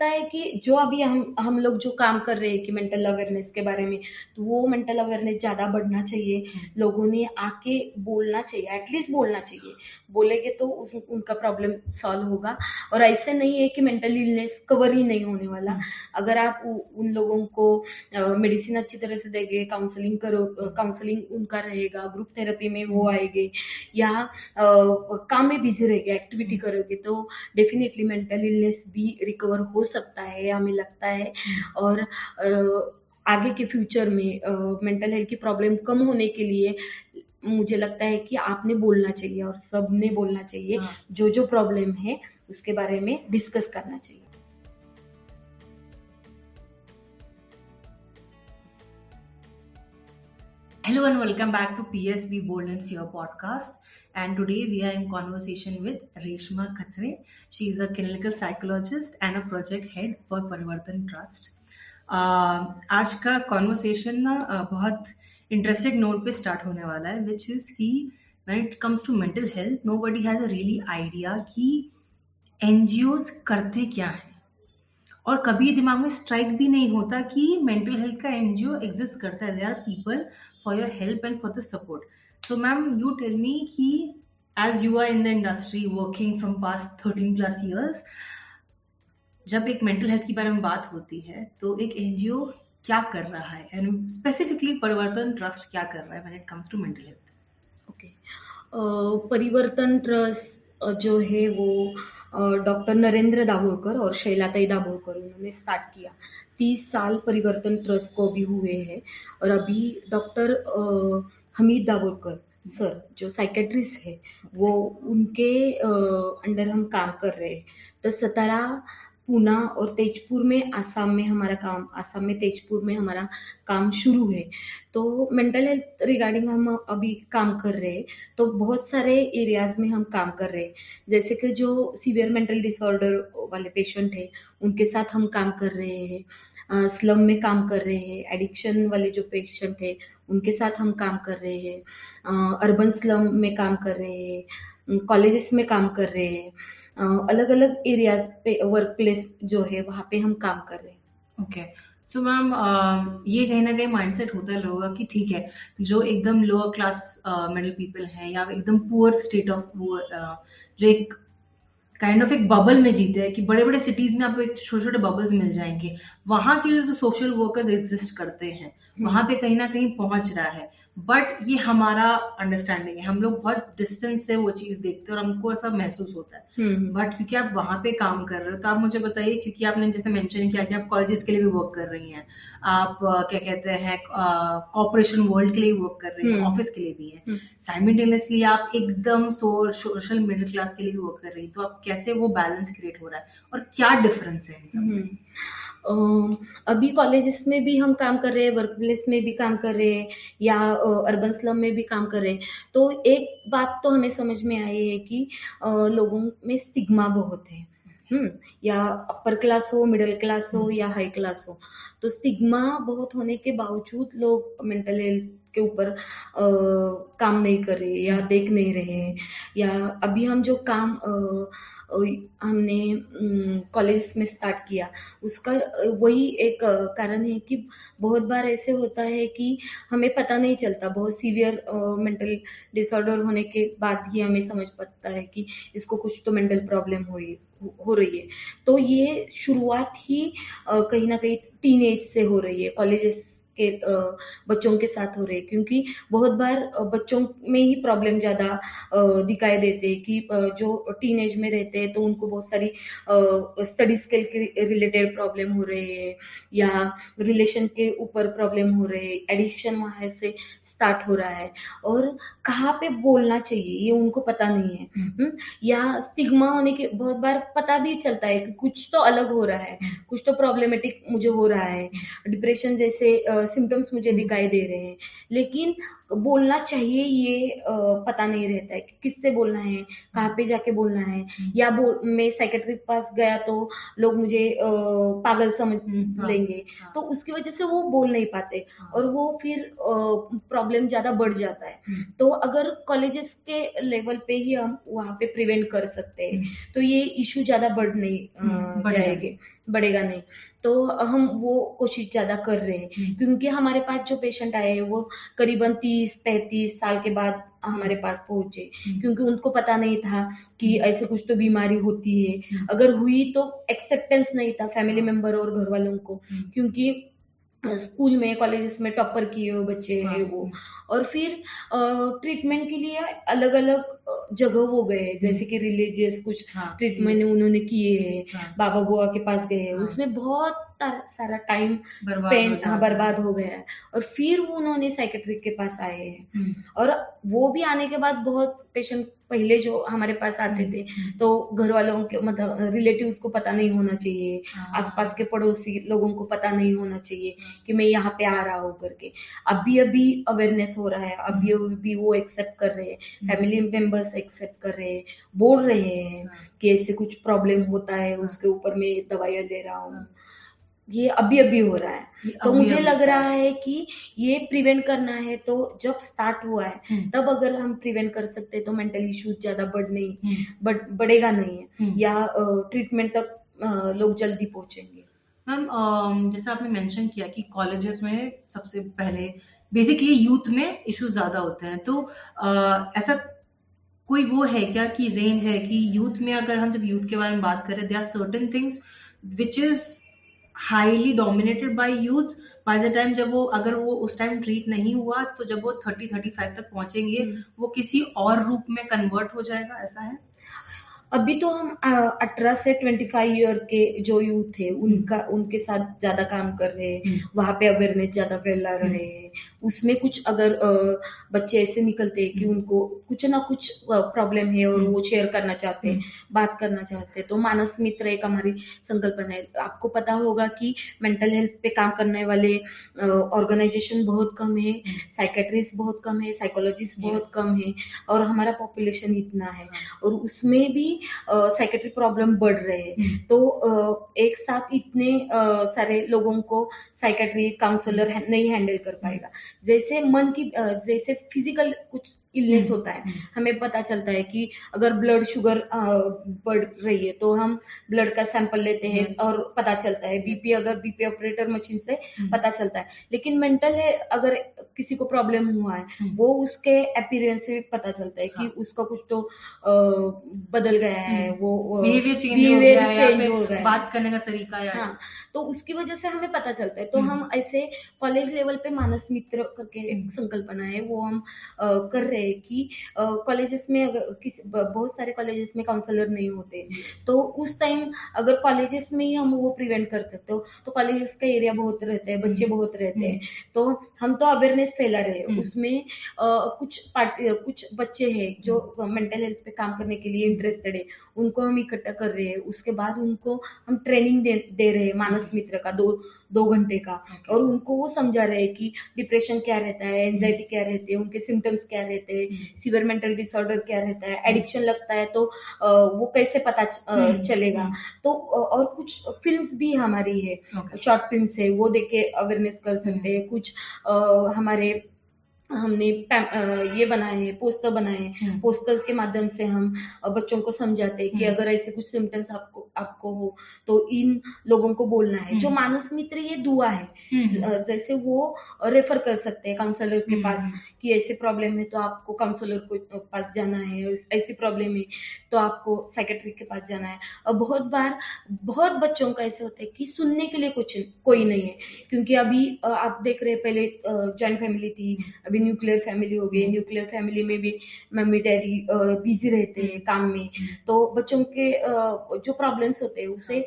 लगता है कि जो अभी हम हम लोग जो काम कर रहे हैं कि मेंटल अवेयरनेस के बारे में तो वो मेंटल अवेयरनेस ज़्यादा बढ़ना चाहिए। लोगों ने आके बोलना चाहिए एटलीस्ट बोलना चाहिए। बोलेंगे तो उस उनका प्रॉब्लम सॉल्व होगा। और ऐसे नहीं है कि मेंटल इलनेस कवर ही नहीं होने वाला। अगर आप उ, उन लोगों को मेडिसिन अच्छी तरह से देंगे काउंसलिंग करो काउंसलिंग उनका रहेगा ग्रुप थेरेपी में वो आएँगे या काम में बिज़ी रहेगा एक्टिविटी करोगे तो डेफिनेटली मेंटल इलनेस भी रिकवर हो सकता है हमें लगता है और आगे के फ्यूचर में मेंटल हेल्थ की प्रॉब्लम कम होने के लिए मुझे लगता है कि आपने बोलना चाहिए और सबने बोलना चाहिए हाँ. जो जो प्रॉब्लम है उसके बारे में डिस्कस करना चाहिए Hello and welcome back to PSB Bold and Fear podcast. And today we are in conversation with Reshma Khatsre. She is a clinical psychologist and a project head for Parivartan Trust. Uh, आज का conversation ना uh, बहुत interesting note पे start होने वाला है which is कि it comes to mental health nobody has a really idea कि एन करते क्या हैं और कभी दिमाग में स्ट्राइक भी नहीं होता कि मेंटल हेल्थ का एनजीओ एग्जिस्ट करता है they are people for your help and for the support so ma'am you tell me कि as you are in the industry working from past thirteen plus years जब एक mental health के बारे में बात होती है तो एक एनजीओ क्या कर रहा है? एंड स्पेसिफिकली परिवर्तन ट्रस्ट क्या कर रहा है when it comes to mental health okay Parivartan trust जो है वो डॉक्टर नरेंद्र दाभोलकर और शैलाताई दाभोलकर, उन्होंने स्टार्ट किया। तीस साल परिवर्तन ट्रस्ट को भी हुए हैं और अभी डॉक्टर हमीद दाभोलकर सर, जो साइकेट्रिस्ट है, वो उनके अंडर हम काम कर रहे हैं। तो सतारा पूना और तेजपुर में आसाम में हमारा काम, आसाम में तेजपुर में हमारा काम शुरू है। तो मेंटल हेल्थ रिगार्डिंग हम अभी काम कर रहे हैं। तो बहुत सारे एरियाज़ में हम काम कर रहे हैं। जैसे कि जो सीवियर मेंटल डिसऑर्डर वाले पेशेंट है, उनके साथ हम काम कर रहे हैं। स्लम में काम कर रहे हैं एडिक्शन वाले जो पेशेंट है, उनके साथ हम काम कर रहे हैं अर्बन स्लम में काम कर रहे हैं कॉलेजेस में काम कर रहे हैं अलग अलग एरियाज़ पे वर्क प्लेस जो है, वहाँ पे हम काम कर रहे हैं। ओके सो मैम ये कहीं ना कहीं माइंडसेट होता है लोगों का कि ठीक है, जो एकदम लोअर क्लास मिडिल पीपल हैं या एकदम पुअर स्टेट ऑफ़ जो एक काइंड ऑफ़ एक बबल में जीते हैं कि बड़े बड़े सिटीज़ में आपको एक छोटे छोटे बबल्स मिल जाएँगे। वहाँ के जो सोशल वर्कर्स एग्जिस्ट करते हैं वहाँ पे कहीं ना कहीं पहुँच रहा है। बट ये हमारा अंडरस्टैंडिंग है। हम लोग बहुत डिस्टेंस से वो चीज़ देखते हैं और हमको ऐसा महसूस होता है। But hmm, hmm. क्योंकि आप वहाँ पे काम कर रहे हो तो आप मुझे बताइए क्योंकि आपने जैसे मेंशन किया कि आप कॉलेजेस के लिए भी वर्क कर रही हैं। आप क्या कहते हैं कॉपरेशन वर्ल्ड के लिए वर्क कर रही हैं ऑफ़िस हम्म। के लिए भी है। साइमिल्टेनियसली आप एकदम सोशल मिडिल क्लास के लिए भी वर्क कर रही है। तो आप कैसे वो बैलेंस क्रिएट हो रहा है? और क्या डिफरेंस है इन सब अभी कॉलेजेस में भी हम काम कर रहे हैं वर्क प्लेस में भी काम कर रहे हैं या अर्बन स्लम में भी काम कर रहे हैं। तो एक बात तो हमें समझ में आई है कि लोगों में सिग्मा बहुत है। हम्म या अपर क्लास हो मिडिल क्लास हो या हाई क्लास हो। तो सिग्मा बहुत होने के बावजूद लोग मेंटल हेल्थ के ऊपर काम नहीं कर रहे या देख नहीं रहे। या अभी हम जो काम आ, हमने कॉलेज में स्टार्ट किया। उसका, वही एक कारण है कि बहुत बार ऐसे होता है कि हमें पता नहीं चलता। बहुत सीवियर मेंटल डिसऑर्डर होने के बाद ही हमें समझ पड़ता है कि इसको कुछ तो मेंटल प्रॉब्लम हो हो रही है। तो ये शुरुआत ही कहीं ना कहीं टीन एज से हो रही है। कॉलेजेस के बच्चों के साथ हो रहे क्योंकि बहुत बार बच्चों में ही प्रॉब्लम ज़्यादा दिखाई देते हैं कि जो टीन एज में रहते हैं तो उनको बहुत सारी स्टडी स्किल के रिलेटेड प्रॉब्लम हो रहे हैं या रिलेशन के ऊपर प्रॉब्लम हो रहे हैं। एडिक्शन वहाँ से स्टार्ट हो रहा है। और कहाँ पे बोलना चाहिए ये उनको पता नहीं है। हम्म। हम्म, या स्टिग्मा होने के बहुत बार पता भी चलता है कि कुछ तो अलग हो रहा है। हम्म। कुछ तो प्रॉब्लमेटिक मुझे हो रहा है। डिप्रेशन जैसे सिम्टम्स मुझे दिखाई दे रहे हैं। लेकिन बोलना चाहिए ये पता नहीं रहता है कि किससे बोलना है कहाँ पे जाके बोलना है। हम्म। या बोल मैं साइकेट्री के पास गया तो लोग मुझे पागल समझ हम्म, हाँ, लेंगे। हाँ, तो उसकी वजह से वो बोल नहीं पाते हाँ, और वो फिर प्रॉब्लम ज़्यादा बढ़ जाता है। हम्म, तो अगर कॉलेजेस के लेवल पे ही हम वहाँ पे प्रिवेंट कर सकते हैं तो ये इशू ज़्यादा बढ़ नहीं जाएँगे बढ़ेगा नहीं। तो हम वो कोशिश ज़्यादा कर रहे हैं क्योंकि हमारे पास जो पेशेंट आए हैं वो करीबन तीस पैंतीस साल के बाद हमारे पास पहुँचे। हम्म, क्योंकि उनको पता नहीं था कि हम्म। ऐसे कुछ तो बीमारी होती है। हम्म। अगर हुई तो एक्सेप्टेंस नहीं था फैमिली हाँ। मेंबर और घर वालों को क्योंकि स्कूल में कॉलेजेस में टॉपर किए हुए बच्चे हाँ, हैं वो। और फिर ट्रीटमेंट के लिए अलग अलग जगह वो गए। जैसे कि रिलीजियस कुछ हाँ, ट्रीटमेंट उन्होंने किए हैं। हाँ, बाबा बुआ के पास गए हैं। हाँ। उसमें बहुत सारा टाइम स्पेंड हाँ बर्बाद हो गया है। और फिर वो उन्होंने साइकेट्रिक के पास आए हैं। हम्म, और वो भी आने के बाद बहुत पेशेंट पहले जो हमारे पास आते थे हम्म, तो घर वालों के मतलब रिलेटिव्स को पता नहीं होना चाहिए। हाँ, आसपास के पड़ोसी लोगों को पता नहीं होना चाहिए कि मैं यहाँ पे आ रहा हूँ करके। अभी अभी अवेयरनेस हो रहा है। अभी अभी वो एक्सेप्ट कर रहे हैं। हम्म, फैमिली मेंबर्स एक्सेप्ट कर रहे हैं। बोल रहे हैं हाँ, कि ऐसे कुछ प्रॉब्लम होता है हाँ। उसके ऊपर मैं दवाइयाँ ले रहा हूँ। हाँ। ये अभी अभी हो रहा है। तो मुझे लग रहा है। कि ये प्रिवेंट करना है तो जब स्टार्ट हुआ है हम्म, तब अगर हम प्रिवेंट कर सकते हैं तो मेंटल इश्यूज़ ज़्यादा बढ़ नहीं हम्म, बढ़ बढ़ेगा नहीं है। हम्म। या ट्रीटमेंट तक लोग जल्दी पहुँचेंगे। मैम जैसे आपने मेंशन किया कि कॉलेजेस में सबसे पहले बेसिकली यूथ में इश्यूज़ ज़्यादा होते हैं। तो ऐसा कोई वो है क्या कि रेंज है कि यूथ में अगर हम जब यूथ के बारे में बात करें there are certain things which is highly dominated by youth by the time जब वो अगर वो उस टाइम ट्रीट नहीं हुआ तो जब वो थर्टी थर्टी फाइव तक पहुँचेंगे हम्म। वो किसी और रूप में कन्वर्ट हो जाएगा ऐसा है अभी तो हम अठारह से ट्वेंटी फाइव ईयर के जो यूथ है उनका उनके साथ ज़्यादा काम कर रहे हैं हम्म। वहाँ पे अवेयरनेस ज़्यादा फैला रहे हैं उसमें कुछ अगर बच्चे ऐसे निकलते हैं कि हम्म। उनको कुछ ना कुछ प्रॉब्लम है और हम्म। वो शेयर करना चाहते हैं हम्म। बात करना चाहते हैं तो मानस मित्र एक हमारी संकल्पना है आपको पता होगा कि मेंटल हेल्थ पे काम करने वाले ऑर्गेनाइजेशन बहुत कम है हम्म। साइकेट्रिस्ट बहुत कम है साइकोलॉजिस्ट बहुत कम है और हमारा पॉपुलेशन इतना है हाँ। और उसमें भी साइकेट्री प्रॉब्लम बढ़ रहे हैं। हम्म, तो uh, एक साथ इतने uh, सारे लोगों को साइकेट्री काउंसलर नहीं हैंडल कर पाएगा। जैसे मन की uh, जैसे फ़िज़िकल कुछ इलनेस हम्म, होता है हम्म, हमें पता चलता है कि अगर ब्लड शुगर बढ़ रही है तो हम ब्लड का सैंपल लेते हैं Yes. और पता चलता है बीपी अगर बीपी ऑपरेटर मशीन से हम्म, पता चलता है लेकिन मेंटल है अगर किसी को प्रॉब्लम हुआ है वो उसके अपीयरेंस से पता चलता है कि हाँ। उसका कुछ तो अ, बदल गया है। वो बिहेवियर चेंज हो गया। बात करने का तरीका हाँ तो उसकी वजह से हमें पता चलता है तो। हम ऐसे कॉलेज लेवल पे मानस मित्र करके एक। संकल्पना है वो हम कर रहे हैं कि कॉलेजेस में अगर किसी बहुत सारे कॉलेजेस में काउंसलर नहीं होते। तो उस टाइम अगर कॉलेजेस में ही हम वो प्रिवेंट कर सकते हो तो कॉलेजेस का एरिया बहुत रहता है बच्चे हम्म। बहुत रहते हैं। हम्म, तो हम तो अवेयरनेस फैला रहे हैं। हम्म। उसमें कुछ पार्ट कुछ बच्चे हैं जो मेंटल हेल्थ पे काम करने के लिए इंटरेस्टेड है। उनको हम इकट्ठा कर रहे हैं। उसके बाद उनको हम ट्रेनिंग दे, दे रहे हैं मानस मित्र का दो दो घंटे का। Okay. और उनको वो समझा रहे हैं कि डिप्रेशन क्या रहता है एंजाइटी क्या रहती है उनके सिम्टम्स क्या रहते हैं हम्म, सीवर मेंटल डिसऑर्डर क्या रहता है एडिक्शन लगता है तो वो कैसे पता हम्म, चलेगा? हम्म, तो और कुछ फ़िल्म भी हमारी है शॉर्ट फ़िल्म है वो देख के अवेयरनेस कर सकते हैं कुछ हमारे हमने ये बनाए हैं पोस्टर बनाए हैं। हम्म, पोस्टर्स के माध्यम से हम बच्चों को समझाते हैं कि हम्म। अगर ऐसे कुछ सिम्टम्स आपको आपको हो तो इन लोगों को बोलना है। जो हम्म। मानस मित्र ये दुआ है जैसे वो रेफर कर सकते हैं काउंसलर के पास कि ऐसे प्रॉब्लम है तो आपको काउंसलर को पास जाना है ऐसी प्रॉब्लम है तो आपको साइकेट्रिक के पास जाना है। और बहुत बार बहुत बच्चों का ऐसे होता है कि सुनने के लिए कुछ कोई नहीं है। क्योंकि अभी आप देख रहे हैं पहले जॉइंट फैमिली थी अभी न्यूक्लियर फैमिली हो गई हम्म। न्यूक्लियर फैमिली में भी मम्मी डैडी बिज़ी रहते हैं काम में। तो बच्चों के जो प्रॉब्लम्स होते हैं उसे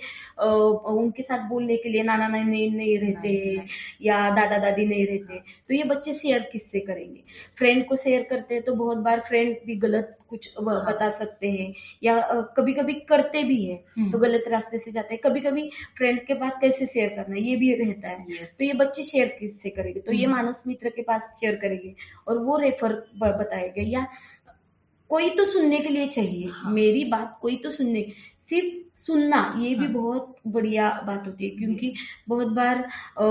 उनके साथ बोलने के लिए नाना नानी नहीं रहते हैं या दादा दादी नहीं रहते। तो ये बच्चे शेयर किससे करेंगे? फ्रेंड को शेयर करते हैं तो बहुत बार फ्रेंड भी गलत कुछ। बता सकते हैं या कभी कभी करते भी हैं हम्म, तो गलत रास्ते से जाते हैं कभी कभी फ्रेंड के बात कैसे शेयर करना ये भी रहता है yes. तो ये बच्चे शेयर किससे करेंगे तो ये हम्म। मानस मित्र के पास शेयर करेंगे और वो रेफर बताएगा या कोई तो सुनने के लिए चाहिए हाँ। मेरी बात कोई तो सुनने सिर्फ़ सुनना ये भी हाँ। बहुत बढ़िया बात होती है क्योंकि बहुत बार अ,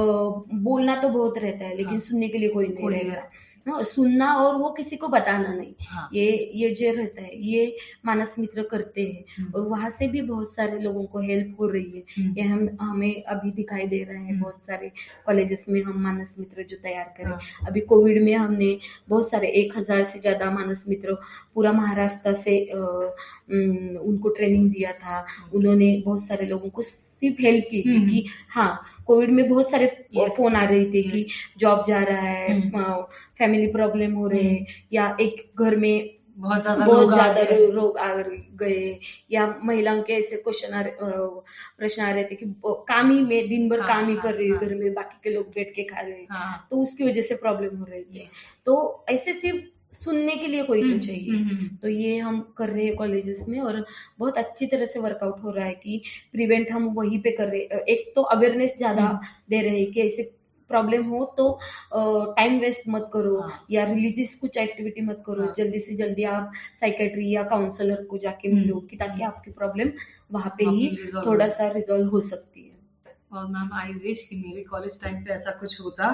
बोलना तो बहुत रहता है लेकिन हाँ। सुनने के लिए कोई नहीं कोई नहीं रहता हाँ, सुनना और वो किसी को बताना नहीं। हाँ। ये ये जो रहता है ये मानस मित्र करते हैं हम्म, और वहाँ से भी बहुत सारे लोगों को हेल्प हो रही है। हम्म, ये हम हमें अभी दिखाई दे रहा है हम्म। बहुत सारे कॉलेजेस में हम मानस मित्र जो तैयार करें। हाँ, अभी कोविड में हमने बहुत सारे एक हज़ार से ज़्यादा मानस मित्र पूरा महाराष्ट्र से उनको ट्रेनिंग दिया था। उन्होंने बहुत सारे लोगों को सिर्फ़ हेल्प की थी। कि हाँ कोविड में बहुत सारे Yes. फ़ोन आ रहे थे कि जॉब जा रहा है हम्म। फैमिली प्रॉब्लम हो रहे हैं या एक घर में बहुत ज़्यादा बहुत। रोग आ गए या महिलाओं के ऐसे क्वेश्चन आ प्रश्न आ रहे थे कि काम ही में दिन भर हाँ, काम ही हाँ, कर रही है हाँ। घर में बाकी के लोग बैठ के खा रहे हैं हाँ तो उसकी वजह से प्रॉब्लम हो रही है तो ऐसे सिर्फ़ सुनने के लिए कोई तो हम्म, चाहिए हम्म, हम्म, तो ये हम कर रहे हैं कॉलेजेस में और बहुत अच्छी तरह से वर्कआउट हो रहा है कि प्रिवेंट हम वहीं पे कर रहे एक तो अवेयरनेस ज़्यादा। दे रहे हैं कि ऐसे प्रॉब्लम हो तो टाइम वेस्ट मत करो हाँ। या रिलीजियस कुछ एक्टिविटी मत करो हाँ। जल्दी से जल्दी आप साइकेट्री या काउंसलर को जाके। मिलो कि ताकि आपकी प्रॉब्लम वहाँ पे ही थोड़ा सा रिजॉल्व हो सकती है और मैम आई विश कि मेरे कॉलेज टाइम पे ऐसा कुछ होता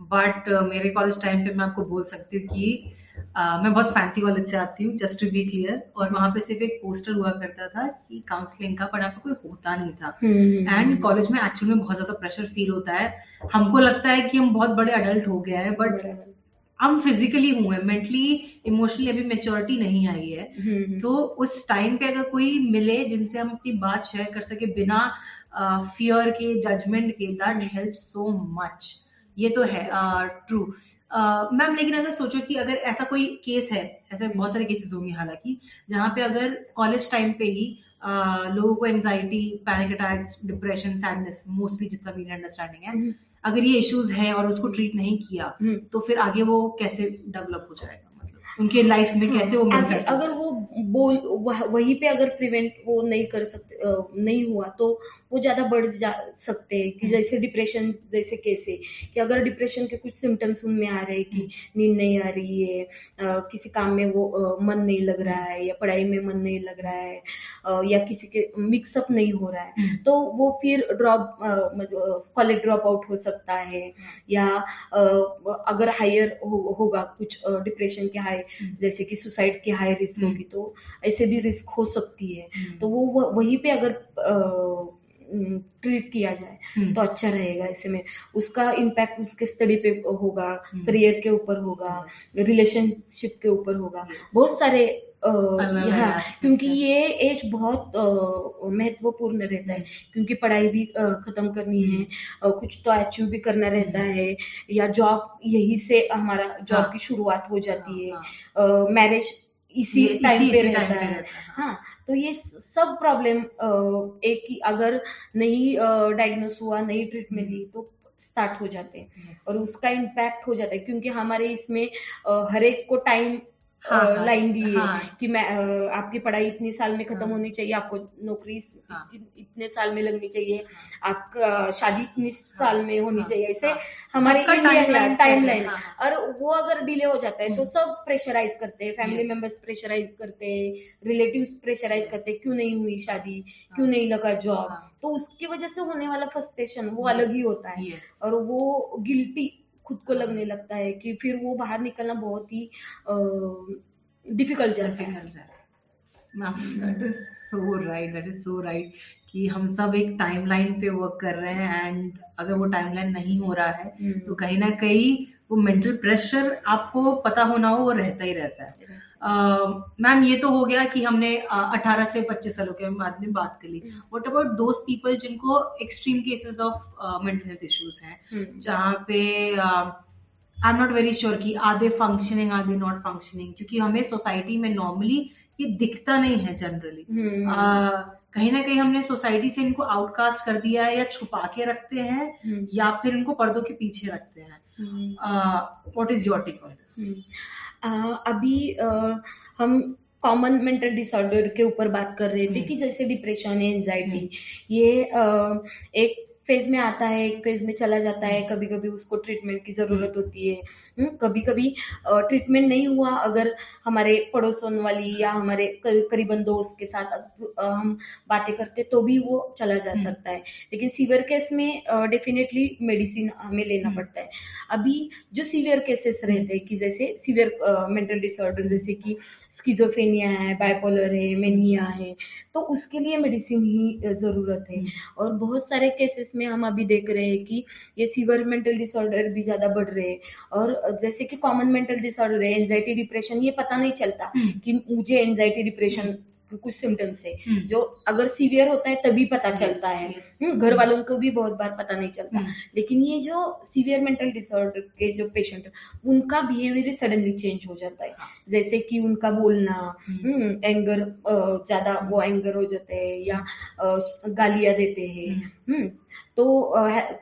बट मेरे कॉलेज टाइम पे मैं आपको बोल सकती हूँ कि uh, मैं बहुत फैंसी कॉलेज से आती हूँ जस्ट टू बी क्लियर और वहाँ पे सिर्फ़ एक पोस्टर हुआ करता था कि काउंसलिंग का पर पे कोई होता नहीं था. एंड कॉलेज में एक्चुअली में बहुत ज़्यादा प्रेशर फील होता है. हमको लगता है कि हम बहुत बड़े अडल्ट हो गए हैं बट हम फिजिकली हुए मेंटली इमोशनली अभी मेच्योरिटी नहीं आई है। तो उस टाइम पे अगर कोई मिले जिनसे हम अपनी बात शेयर कर सके बिना फियर के जजमेंट के दैट हेल्प सो मच ये तो है ट्रू मैम लेकिन अगर सोचो कि अगर ऐसा कोई केस है ऐसे बहुत सारे केसेस होंगे हालाँकि जहाँ पे अगर कॉलेज टाइम पे ही लोगों को anxiety panic attacks depression sadness mostly जितना मेरी अंडरस्टैंडिंग है हम्म, अगर ये इश्यूज़ है और उसको ट्रीट नहीं किया हम्म। तो फिर आगे वो कैसे डेवलप हो जाएगा? उनके लाइफ में कैसे वो आगे अगर वो बोल वह, वहीं पे अगर प्रिवेंट वो नहीं कर सकते नहीं हुआ तो वो ज़्यादा बढ़ जा सकते हैं कि हम्म। जैसे डिप्रेशन जैसे कैसे कि अगर डिप्रेशन के कुछ सिम्टम्स उनमें आ रहे हैं कि नींद नहीं आ रही है किसी काम में वो मन नहीं लग रहा है या पढ़ाई में मन नहीं लग रहा है या किसी के मिक्सअप नहीं हो रहा है हम्म, तो वो फिर ड्रॉप कॉलेज ड्रॉप आउट हो सकता है या अगर हायर हो, होगा कुछ डिप्रेशन के हाई हम्म। जैसे कि सुसाइड की हाई रिस्क हम्म। होगी तो ऐसे भी रिस्क हो सकती है हम्म, तो वो वहीं पे अगर ट्रीट किया जाए हम्म, तो अच्छा रहेगा ऐसे में। उसका इम्पैक्ट उसके स्टडी पे होगा हम्म। करियर के ऊपर होगा रिलेशनशिप के ऊपर होगा। बहुत सारे यहाँ क्योंकि ये एज बहुत महत्वपूर्ण रहता है। क्योंकि पढ़ाई भी खत्म करनी है कुछ तो अचीव भी करना रहता है या जॉब यही से हमारा जॉब हाँ। की शुरुआत हो जाती है हाँ, मैरिज इसी टाइम पे रहता है रहता है, हाँ। हाँ तो ये सब प्रॉब्लम एक ही अगर नहीं डायग्नोस हुआ नहीं ट्रीटमेंट ली तो स्टार्ट हो जाते हैं Yes. और उसका इम्पैक्ट हो जाता है क्योंकि हमारे इसमें हर एक को टाइम हाँ, हाँ, लाइन दी है हाँ, कि मैं आपकी पढ़ाई इतनी साल में खत्म हाँ। होनी चाहिए आपको नौकरी हाँ। इतने साल में लगनी चाहिए आपका शादी इतनी साल में होनी हाँ, चाहिए ऐसे हाँ। हमारी इंडियन टाइम है, लाइन हाँ, हाँ। और वो अगर डिले हो जाता है तो हम्म। सब प्रेशराइज करते हैं फैमिली. मेंबर्स प्रेशराइज करते हैं रिलेटिव्स प्रेशराइज करते हैं क्यों नहीं हुई शादी क्यों नहीं लगा जॉब हाँ। तो उसकी वजह से होने वाला फ्रस्ट्रेशन वो अलग ही होता है और वो गिल्टी खुद को हाँ। लगने लगता है कि फिर वो बाहर निकलना बहुत ही डिफ़िकल्ट जाता है that is so right that is so right कि हम सब एक टाइमलाइन पे वर्क कर रहे हैं एंड अगर वो टाइमलाइन नहीं हो रहा है हम्म। तो कहीं ना कहीं वो मेंटल प्रेशर आपको पता होना हो वो रहता ही रहता है मैम ये तो हो गया कि हमने अठारह से पच्चीस सालों के बाद में बात कर ली। व्हाट अबाउट दोज पीपल जिनको extreme cases of mental health issues हैं हम्म। जहाँ पे I am not very sure कि are they functioning are they not functioning क्योंकि हमें सोसाइटी में नॉर्मली ये दिखता नहीं है जनरली हम्म। कहीं ना कहीं हमने सोसाइटी से इनको आउटकास्ट कर दिया है या छुपा के रखते हैं हम्म। या फिर इनको पर्दों के पीछे रखते हैं। What is your take on this अभी हम कॉमन मेंटल डिसऑर्डर के ऊपर बात कर रहे थे हम्म। कि जैसे डिप्रेशन एंजाइटी ये अ, एक फ़ेज़ में आता है एक फ़ेज़ में चला जाता है। कभी कभी उसको ट्रीटमेंट की ज़रूरत होती है। हम्म, कभी कभी ट्रीटमेंट नहीं हुआ अगर हमारे पड़ोसन वाली या हमारे करीबन दोस्त के साथ हम बातें करते तो भी वो चला जा हम्म। सकता है लेकिन सीवियर केस में डेफिनेटली मेडिसिन हमें लेना हम्म। पड़ता है अभी जो सीवियर केसेस रहते हैं कि जैसे सीवियर मेंटल डिसऑर्डर जैसे कि स्किजोफ्रेनिया है बाइपोलर है मेनिया है तो उसके लिए मेडिसिन ही ज़रूरत है हम्म। और बहुत सारे केसेस में हम अभी देख रहे हैं कि ये सीवियर मेंटल डिसऑर्डर भी ज़्यादा बढ़ रहे हैं और जैसे कि कॉमन मेंटल डिसऑर्डर है एंजाइटी डिप्रेशन ये पता नहीं चलता हम्म। कि मुझे एंजाइटी डिप्रेशन कुछ सिम्टम्स है हम्म। जो अगर सीवियर होता है तभी पता चलता Yes, है yes. हम्म, घर वालों को भी बहुत बार पता नहीं चलता हम्म। लेकिन ये जो सीवियर मेंटल डिसऑर्डर के जो पेशेंट उनका बिहेवियर सडनली चेंज हो जाता है हाँ। जैसे कि उनका बोलना हम्म। एंगर ज़्यादा वो एंगर हो जाते हैं या गालियाँ देते हैं हम्म। हम्म, तो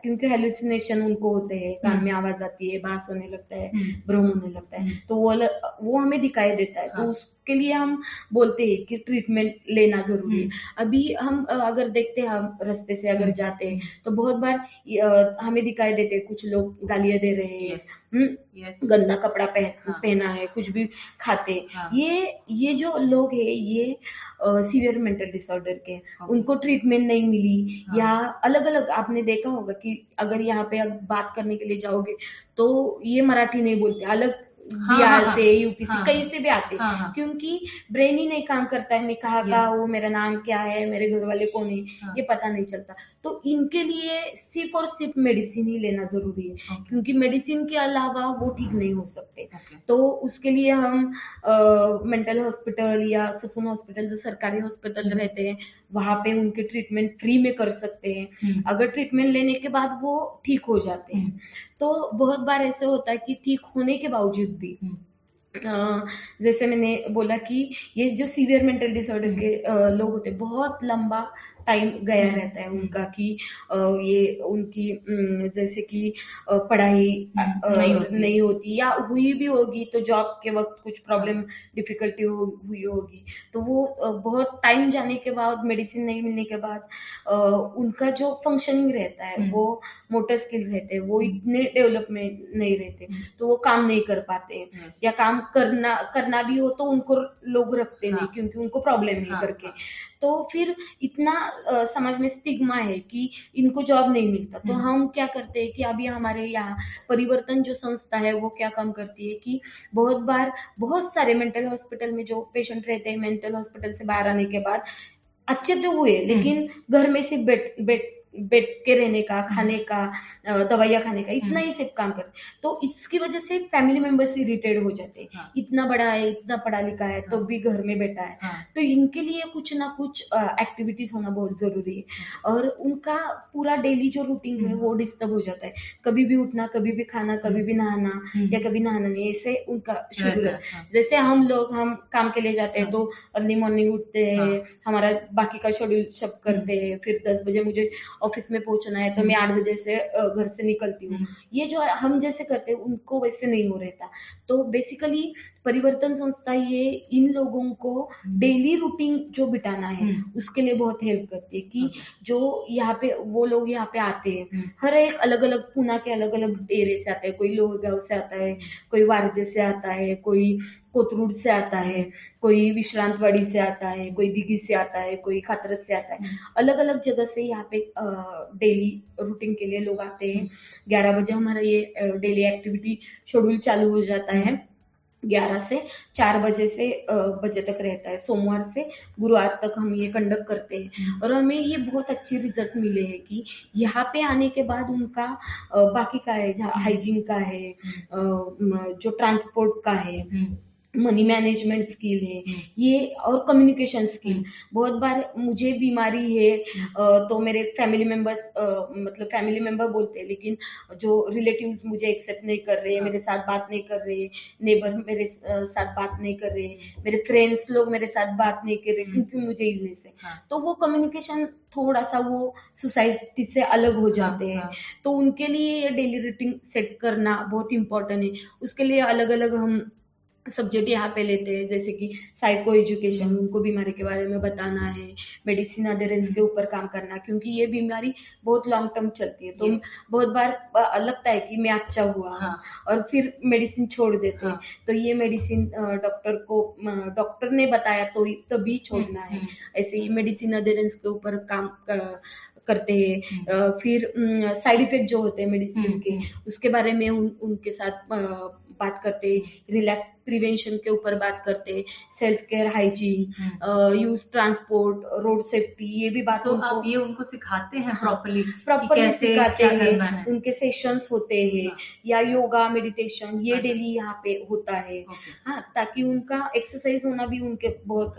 क्योंकि हेलुसिनेशन उनको होते हैं कान हम्म। में आवाज़ आती है बाँस होने लगता है हम्म। भ्रम होने लगता है हम्म। तो वो ल- वो हमें दिखाई देता है हाँ। तो उसके लिए हम बोलते हैं कि ट्रीटमेंट लेना ज़रूरी है अभी हम अगर देखते हैं हम रस्ते से अगर हम्म। जाते हैं तो बहुत बार हमें दिखाई देते हैं कुछ लोग गालियाँ दे रहे हैं Yes. हम्म, गंदा कपड़ा पहन हाँ। पहना है कुछ भी खाते हाँ। ये ये जो लोग है ये सीवियर मेंटल डिसऑर्डर के हैं। Okay. उनको ट्रीटमेंट नहीं मिली हाँ। या अलग अलग आपने देखा होगा कि अगर यहाँ पे बात करने के लिए जाओगे तो ये मराठी नहीं बोलते अलग बिहार हाँ, से यूपी से हाँ। कहीं से भी आते हाँ, हाँ। क्योंकि ब्रेन ही नहीं काम करता है। मैं कहाँ का हूँ मेरा नाम क्या है? मेरे घर वाले कौन है? हाँ। ये पता नहीं चलता। तो इनके लिए सिर्फ़ और सिर्फ़ मेडिसिन ही लेना ज़रूरी है। क्योंकि मेडिसिन के अलावा वो ठीक नहीं हो सकते। तो उसके लिए हम मेंटल हॉस्पिटल या ससुन हॉस्पिटल जो सरकारी हॉस्पिटल रहते हैं वहाँ पे उनके ट्रीटमेंट फ्री में कर सकते हैं। हम्म। अगर ट्रीटमेंट लेने के बाद वो ठीक हो जाते हैं। तो बहुत बार ऐसे होता है कि ठीक होने के बावजूद भी हम्म। जैसे मैंने बोला कि ये जो सीवियर मेंटल डिसऑर्डर के लोग होते हैं बहुत लंबा टाइम गया हम्म। रहता है उनका कि ये उनकी जैसे कि पढ़ाई हम्म, नहीं होती। नहीं होती या हुई भी होगी तो जॉब के वक्त कुछ प्रॉब्लम डिफिकल्टी हो, हुई होगी तो वो बहुत टाइम जाने के बाद मेडिसिन नहीं मिलने के बाद उनका जो फंक्शनिंग रहता है हम्म। वो मोटर स्किल रहते हैं वो इतने डेवलपमेंट नहीं रहते हम्म। तो वो काम नहीं कर पाते. या काम करना करना भी हो तो उनको लोग रखते नहीं हाँ। क्योंकि उनको प्रॉब्लम है हाँ, करके हाँ। तो फिर इतना समाज में स्टिग्मा है कि इनको जॉब नहीं मिलता तो हम्म। हम क्या करते हैं कि अभी हमारे यहाँ परिवर्तन जो संस्था है वो क्या काम करती है कि बहुत बार बहुत सारे मेंटल हॉस्पिटल में जो पेशेंट रहते हैं मेंटल हॉस्पिटल से बाहर आने के बाद अच्छे तो हुए हम्म। लेकिन घर में सिर्फ़ बैठ बैठ बैठ के रहने का खाने का दवाइयाँ खाने का इतना हम्म। ही सिर्फ़ काम करते तो इसकी वजह से फैमिली मेंबर्स इरिटेट हो जाते हैं हाँ। इतना बड़ा है इतना पढ़ा लिखा है तो हाँ। भी घर में बैठा है हाँ। तो इनके लिए कुछ ना कुछ एक्टिविटीज़ होना बहुत ज़रूरी है और उनका पूरा डेली जो रूटीन है हम्म। वो डिस्टर्ब हो जाता है कभी भी उठना कभी भी खाना कभी भी नहाना हम्म। या कभी नहाना नहीं ऐसे उनका शुरू रहता है है, हाँ। जैसे हम लोग हम काम के लिए जाते हैं हाँ। तो अर्ली मॉर्निंग उठते हैं हाँ। हमारा बाकी का शेड्यूल सब करते हैं फिर दस बजे मुझे ऑफ़िस में पहुँचना है तो मैं आठ बजे से घर से निकलती हूँ। हम्म। ये जो हम जैसे करते हैं उनको वैसे नहीं हो रहता। तो बेसिकली परिवर्तन संस्था ये इन लोगों को डेली रूटीन जो बिटाना है हम्म। उसके लिए बहुत हेल्प करती है कि जो यहाँ पे वो लोग यहाँ पे आते हैं। हम्म। हर एक अलग अलग पूना के अलग अलग एरिया से आते हैं। कोई लोहगांव से आता है कोई वारजे से आता है कोई कोथरूड से आता है कोई विश्रांतवाड़ी से आता है कोई दिघी से आता है कोई खातरस से आता है। हम्म। अलग अलग जगह से यहाँ पे डेली रूटीन के लिए लोग आते हैं। ग्यारह बजे हमारा ये डेली एक्टिविटी शेड्यूल चालू हो जाता है। ग्यारह से चार बजे से बजे तक रहता है सोमवार से गुरुवार तक हम ये कंडक्ट करते हैं हम्म। और हमें ये बहुत अच्छे रिज़ल्ट मिले हैं कि यहाँ पे आने के बाद उनका बाकी का है हाइजीन का है जो ट्रांसपोर्ट का है हम्म। मनी मैनेजमेंट स्किल है हम्म। ये और कम्युनिकेशन स्किल हम्म। बहुत बार मुझे बीमारी है तो मेरे फैमिली मेंबर्स मतलब फैमिली मेंबर बोलते हैं लेकिन जो रिलेटिव्स मुझे एक्सेप्ट नहीं कर रहे हाँ। मेरे साथ बात नहीं कर रहे नेबर मेरे साथ बात नहीं कर रहे मेरे फ्रेंड्स लोग मेरे साथ बात नहीं कर रहे। क्योंकि मुझे इलनेस है हाँ। तो वो कम्युनिकेशन थोड़ा सा वो सोसाइटी से अलग हो जाते हैं हाँ। तो उनके लिए ये डेली रूटीन सेट करना बहुत इम्पोर्टेंट है उसके लिए अलग अलग हम सब्जेक्ट यहाँ पे लेते हैं जैसे कि साइको एजुकेशन उनको बीमारी के बारे में बताना है मेडिसिन अडेरेंस के ऊपर काम करना क्योंकि ये बीमारी बहुत लॉन्ग टर्म चलती है। तो Yes. बहुत बार लगता है कि मैं अच्छा हुआ हाँ, और फिर मेडिसिन छोड़ देते हैं। हाँ। तो ये मेडिसिन डॉक्टर को डॉक्टर ने बताया तो तभी छोड़ना है। हम्म, ऐसे ही मेडिसिन अडेरेंस के ऊपर काम करते हैं। हम्म, फिर साइड इफ़ेक्ट जो होते हैं मेडिसिन हम्म, के हम्म, उसके बारे में उन, उनके साथ बात करते रिलैक्स प्रिवेंशन के ऊपर बात करते self care hygiene hmm. Use transport road safety ये भी बात तो उनको आप ये उनको सिखाते हैं हाँ, प्रॉपरली प्रॉपरली सिखाते हैं उनके सेशंस होते हैं हाँ। या योगा मेडिटेशन ये हाँ। डेली यहाँ पे होता है हाँ ताकि उनका एक्सरसाइज होना भी उनके बहुत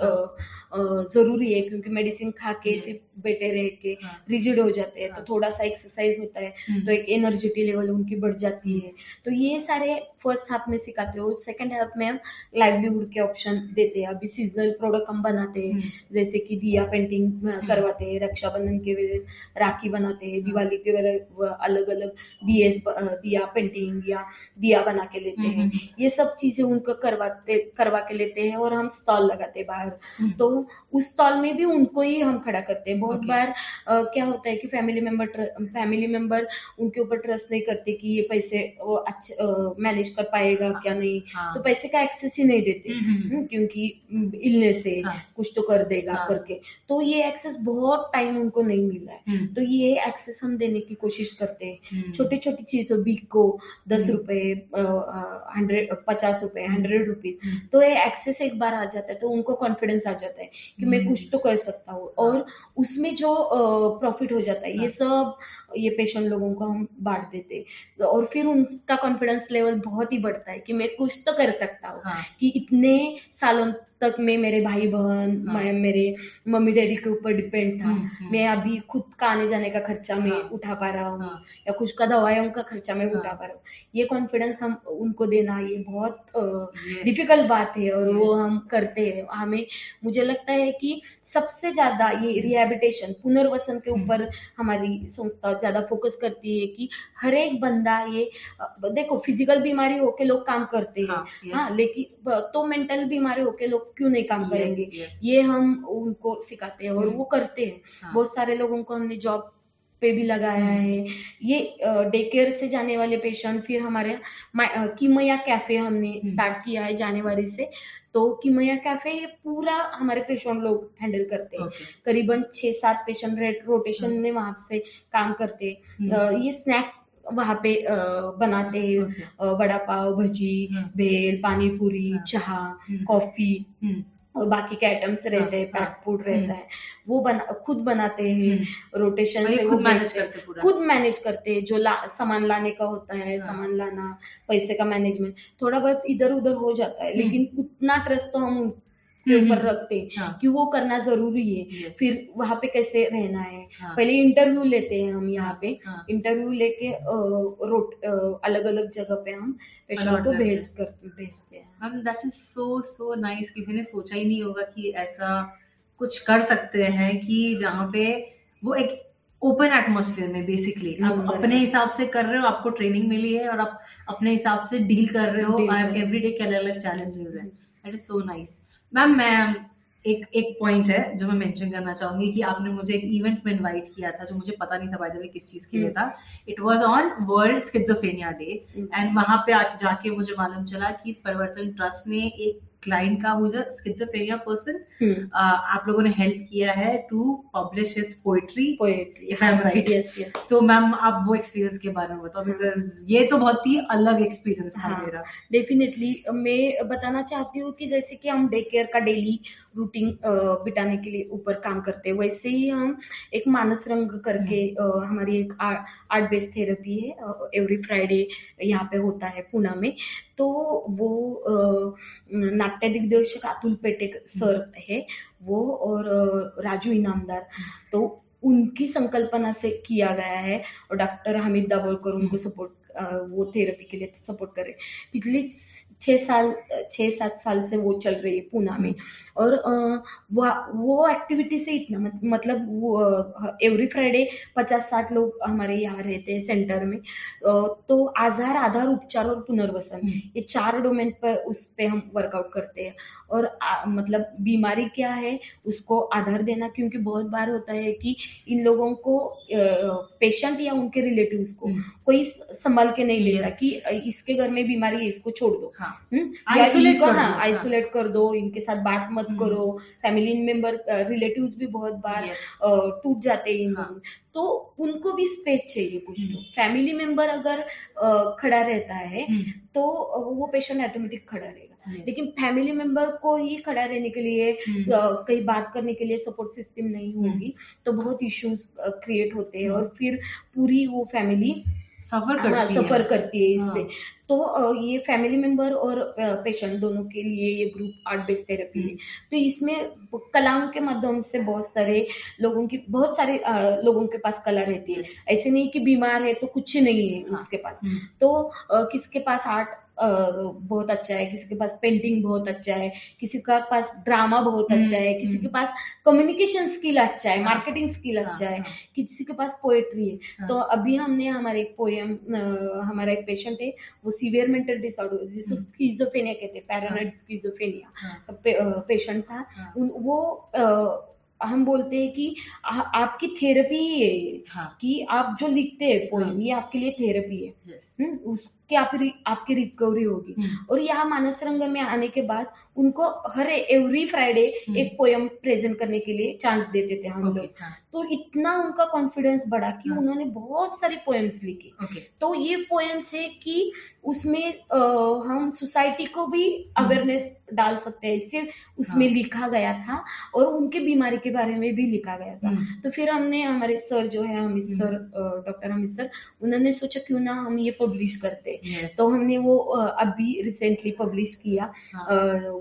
ज़रूरी है क्योंकि मेडिसिन खा के सिर्फ़ बैठे रह के हाँ, रिजिड हो जाते हैं तो हाँ। थोड़ा सा एक्सरसाइज होता है हम्म, तो एक एनर्जिटी लेवल उनकी बढ़ जाती है तो ये सारे फ़र्स्ट हाफ़ में सिखाते हो सेकंड हाफ़ में हम लाइवलीहुड के ऑप्शन देते हैं. अभी सीजनल प्रोडक्ट हम बनाते हैं हम्म, जैसे कि दिया पेंटिंग करवाते हैं रक्षाबंधन के राखी बनाते हैं दिवाली के अलग अलग दिए दिया पेंटिंग या दिया बना के लेते हैं. हम्म, ये सब चीज़ें उनको करवाते करवा के लेते हैं और हम स्टॉल लगाते हैं बाहर. हम्म, तो उस स्टॉल में भी उनको ही हम खड़ा करते हैं. बहुत बार क्या होता है कि फैमिली मेंबर फैमिली मेंबर उनके ऊपर ट्रस्ट नहीं करते कि ये पैसे वो अच्छे मैनेज कर पाएगा क्या नहीं? हाँ, तो पैसे का एक्सेस ही नहीं देते हम्म, हम्म, हम्म, क्योंकि इलनेस है हाँ, कुछ तो कर देगा हाँ। करके। तो ये एक्सेस बहुत टाइम उनको नहीं मिला है। तो ये एक्सेस हम देने की कोशिश करते हैं। छोटी छोटी चीज़ों बीक को दस। रुपए हंड्रेड पचास रुपए हंड्रेड रुपीज़ तो ये एक्सेस एक बार आ जाता है तो उनको कॉन्फिडेंस आ जाता है कि मैं। कुछ तो कर सकता हूँ। और उसमें जो प्रॉफिट हो जाता है ये हाँ। सब ये पेशेंट लोगों को हम बांट देते हैं। और फिर उनका कॉन्फिडेंस लेवल बहुत ही बढ़ता है कि मैं कुछ तो कर सकता हूँ। हाँ, कि इतने सालों तक मैं मेरे भाई बहन हाँ। मैं मेरे मम्मी डैडी के ऊपर डिपेंड था। हम्म, मैं अभी खुद का आने जाने का खर्चा मैं हाँ। उठा पा रहा हूँ हाँ, या कुछ का दवाइयों का खर्चा मैं हाँ। उठा पा रहा हूँ। ये कॉन्फिडेंस हम उनको देना ये बहुत डिफ़िकल्ट बात है और वो हम करते हैं। हमें मुझे लगता है कि सबसे ज़्यादा ये रिहेबिटेशन पुनर्वसन के हम्म। ऊपर हमारी संस्था ज़्यादा फोकस करती है कि हर एक बंदा ये देखो फ़िज़िकल बीमारी होके लोग काम करते हैं हाँ, हाँ लेकिन तो मेंटल बीमारी होके लोग क्यों नहीं काम करेंगे. ये हम उनको सिखाते हैं और हम्म। वो करते हैं हाँ, बहुत सारे लोगों को हमने जॉब पे भी लगाया हम्म। है। ये डे केयर से जाने वाले पेशेंट फिर हमारे किमया कैफ़े हमने हम्म। स्टार्ट किया है जनवरी से। तो किमया कैफ़े ये पूरा हमारे पेशेंट लोग हैंडल करते हैं। Okay. करीबन छह सात पेशेंट रोटेशन में वहाँ से काम करते हैं। हम्म, ये स्नैक वहाँ पे बनाते हैं। वड़ा पाव भजी हाँ, भेल पानी पूरी हाँ। चाह हम्म, कॉफ़ी हम्म, और बाकी के आइटम्स रहते हैं हाँ, पैक फ़ूड रहता है वो बना खुद बनाते हैं हम्म। रोटेशन से खुद मैनेज करते हैं। खुद मैनेज करते हैं जो ला, सामान लाने का होता है हाँ। सामान लाना पैसे का मैनेजमेंट थोड़ा बहुत इधर उधर हो जाता है हम्म। लेकिन उतना ट्रस्ट तो हम उनके हम्म, ऊपर हम्म। रखते हैं हाँ, कि वो करना ज़रूरी है। Yes. फिर वहाँ पे कैसे रहना है? हाँ, पहले इंटरव्यू लेते हैं हम यहाँ पे। हाँ, इंटरव्यू लेके रोट अलग अलग जगह पे हम पेशेंट को भेज कर भेजते हैं। Ma'am that is so so nice किसी ने सोचा ही नहीं होगा कि ऐसा कुछ कर सकते हैं कि जहाँ पे वो एक ओपन एटमोसफियर में बेसिकली आप हम्म, अपने हिसाब से कर रहे हो आपको ट्रेनिंग मिली है और आप अपने हिसाब से डील कर रहे हो Deal कर रहे हो। एवरी डे के अलग अलग चैलेंजेस है that is so nice ma'am मैं एक एक पॉइंट है जो मैं मेंशन करना चाहूँगी कि आपने मुझे एक इवेंट में इनवाइट किया था जो मुझे पता नहीं था बाय द वे किस चीज़ के लिए था। It was on world schizophrenia day and वहाँ पे जाके मुझे मालूम चला कि परिवर्तन ट्रस्ट ने एक क्लाइंट का स्किज़ोफ्रेनिया पर्सन हम्म आप लोगों ने हेल्प किया है to publish his poetry poetry I'm right. Yes yes तो मैम आप वो एक्सपीरियंस के बारे में बताओ बिकॉज़ ये तो बहुत ही अलग एक्सपीरियंस था हाँ। मेरा। डेफिनेटली मैं बताना चाहती हूँ कि जैसे कि हम डे केयर का डेली रूटीन बिताने के लिए ऊपर काम करते हैं वैसे ही हम एक मानस रंग करके अ, हमारी एक आर्ट बेस्ड थेरेपी है एवरी फ्राइडे यहाँ पे होता है पुणे में। तो वो नाट्य दिग्दर्शक अतुल पेटे सर है वो और राजू इनामदार। तो उनकी संकल्पना से किया गया है और डॉक्टर हमीद दाबोलकर उनको सपोर्ट वो थेरेपी के लिए सपोर्ट करे। रहे पिछले छः साल छः सात साल से वो चल रही है पूना में। और वह- वो एक्टिविटी से इतना मत- मतलब वो एवरी फ्राइडे पचास साठ लोग हमारे यहाँ रहते हैं सेंटर में। तो आधार आधार उपचार और पुनर्वसन हम्म, ये चार डोमेन पर उस पर हम वर्कआउट करते हैं। और आ, मतलब बीमारी क्या है उसको आधार देना क्योंकि बहुत बार होता है कि इन लोगों को पेशेंट या उनके रिलेटिव्स को हम्म, कोई संभाल के नहीं लेता Yes. कि इसके घर में बीमारी है इसको छोड़ दो। हाँ। हम्म? या Isolate कर दो, हाँ हाँ। आइसोलेट कर दो इनके साथ बात मत हम्म। करो फैमिली मेंबर रिलेटिव्स भी बहुत बार टूट जाते हैं हाँ। तो उनको भी स्पेस चाहिए कुछ तो हम्म। फैमिली मेंबर अगर खड़ा रहता है हम्म, तो वो पेशेंट ऑटोमेटिक खड़ा रहेगा. लेकिन फैमिली मेंबर को ही खड़ा रहने के लिए हम्म, कहीं बात करने के लिए सपोर्ट सिस्टम नहीं होगी तो बहुत इश्यूज़ क्रिएट होते हैं हम्म। और फिर पूरी वो फैमिली सफ़र करती हाँ। सफ़र है करती है इससे। हाँ। तो ये फैमिली मेंबर और पेशेंट दोनों के लिए ये ग्रुप आर्ट बेस्ड थेरेपी है। तो इसमें कलाओं के माध्यम से बहुत सारे लोगों की बहुत सारे लोगों के पास कला रहती है। ऐसे नहीं कि बीमार है तो कुछ नहीं है हाँ। उसके पास। हम्म, तो किसके पास आर्ट बहुत अच्छा है किसी के पास पेंटिंग बहुत अच्छा है किसी का पास ड्रामा बहुत हम्म, अच्छा है किसी के हम्म। पास कम्युनिकेशन स्किल अच्छा है। मार्केटिंग स्किल अच्छा है किसी के पास पोएट्री है। तो अभी हमने हमारे एक पोएम हमारा एक पेशेंट है वो सीवियर मेंटल डिसऑर्डर जिसको हम्म। स्कीजोफेनिया कहते हैं पैरानॉइड स्कीजोफेनिया पेशेंट था हाँ, वो हम बोलते हैं कि आ, आपकी थेरेपी ही है कि आप जो लिखते हैं पोएम हाँ। ये आपके लिए थेरेपी है yes. हम्म, उसके आप आपकी रिकवरी होगी। हम्म, और यहाँ मानस रंग में आने के बाद उनको हर एवरी फ्राइडे हम्म। एक पोयम प्रेजेंट करने के लिए चांस देते थे हम लोग। हाँ, तो इतना उनका कॉन्फिडेंस बढ़ा कि हाँ। उन्होंने बहुत सारी पोएम्स लिखी। Okay, तो ये पोएम्स है कि उसमें अ, हम सोसाइटी को भी अवेयरनेस डाल सकते हैं। इससे उसमें हाँ। लिखा गया था और उनके बीमारी के बारे में भी लिखा गया था। हम्म, तो फिर हमने हमारे सर जो है अमित हम्म। सर डॉक्टर अमित सर उन्होंने सोचा क्यों ना हम ये पब्लिश करते। Yes. तो हमने वो अभी रिसेंटली पब्लिश किया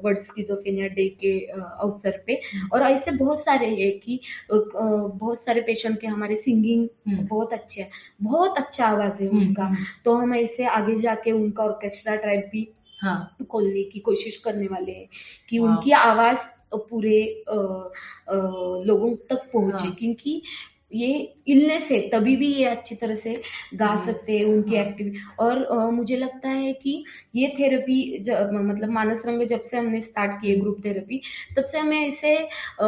वर्ड स्किजोफेनिया डे के अवसर पे हम्म। और ऐसे बहुत सारे हैं कि बहुत सारे पेशेंट के हमारे सिंगिंग हम्म, बहुत अच्छे है बहुत अच्छा आवाज़ है हम्म, उनका तो हम ऐसे आगे जाके उनका ऑर्केस्ट्रा ट्राइब भी हाँ, खोलने की कोशिश करने वाले हैं कि। उनकी आवाज़ पूरे अ, अ, लोगों तक पहुँचे हाँ। क्योंकि ये इलनेस है तभी भी ये अच्छी तरह से गा सकते हैं उनकी हाँ। एक्टिविटी और अ, मुझे लगता है कि ये थेरेपी मतलब मानस रंग जब से हमने स्टार्ट किए ग्रुप थेरेपी तब से हमें इसे अ,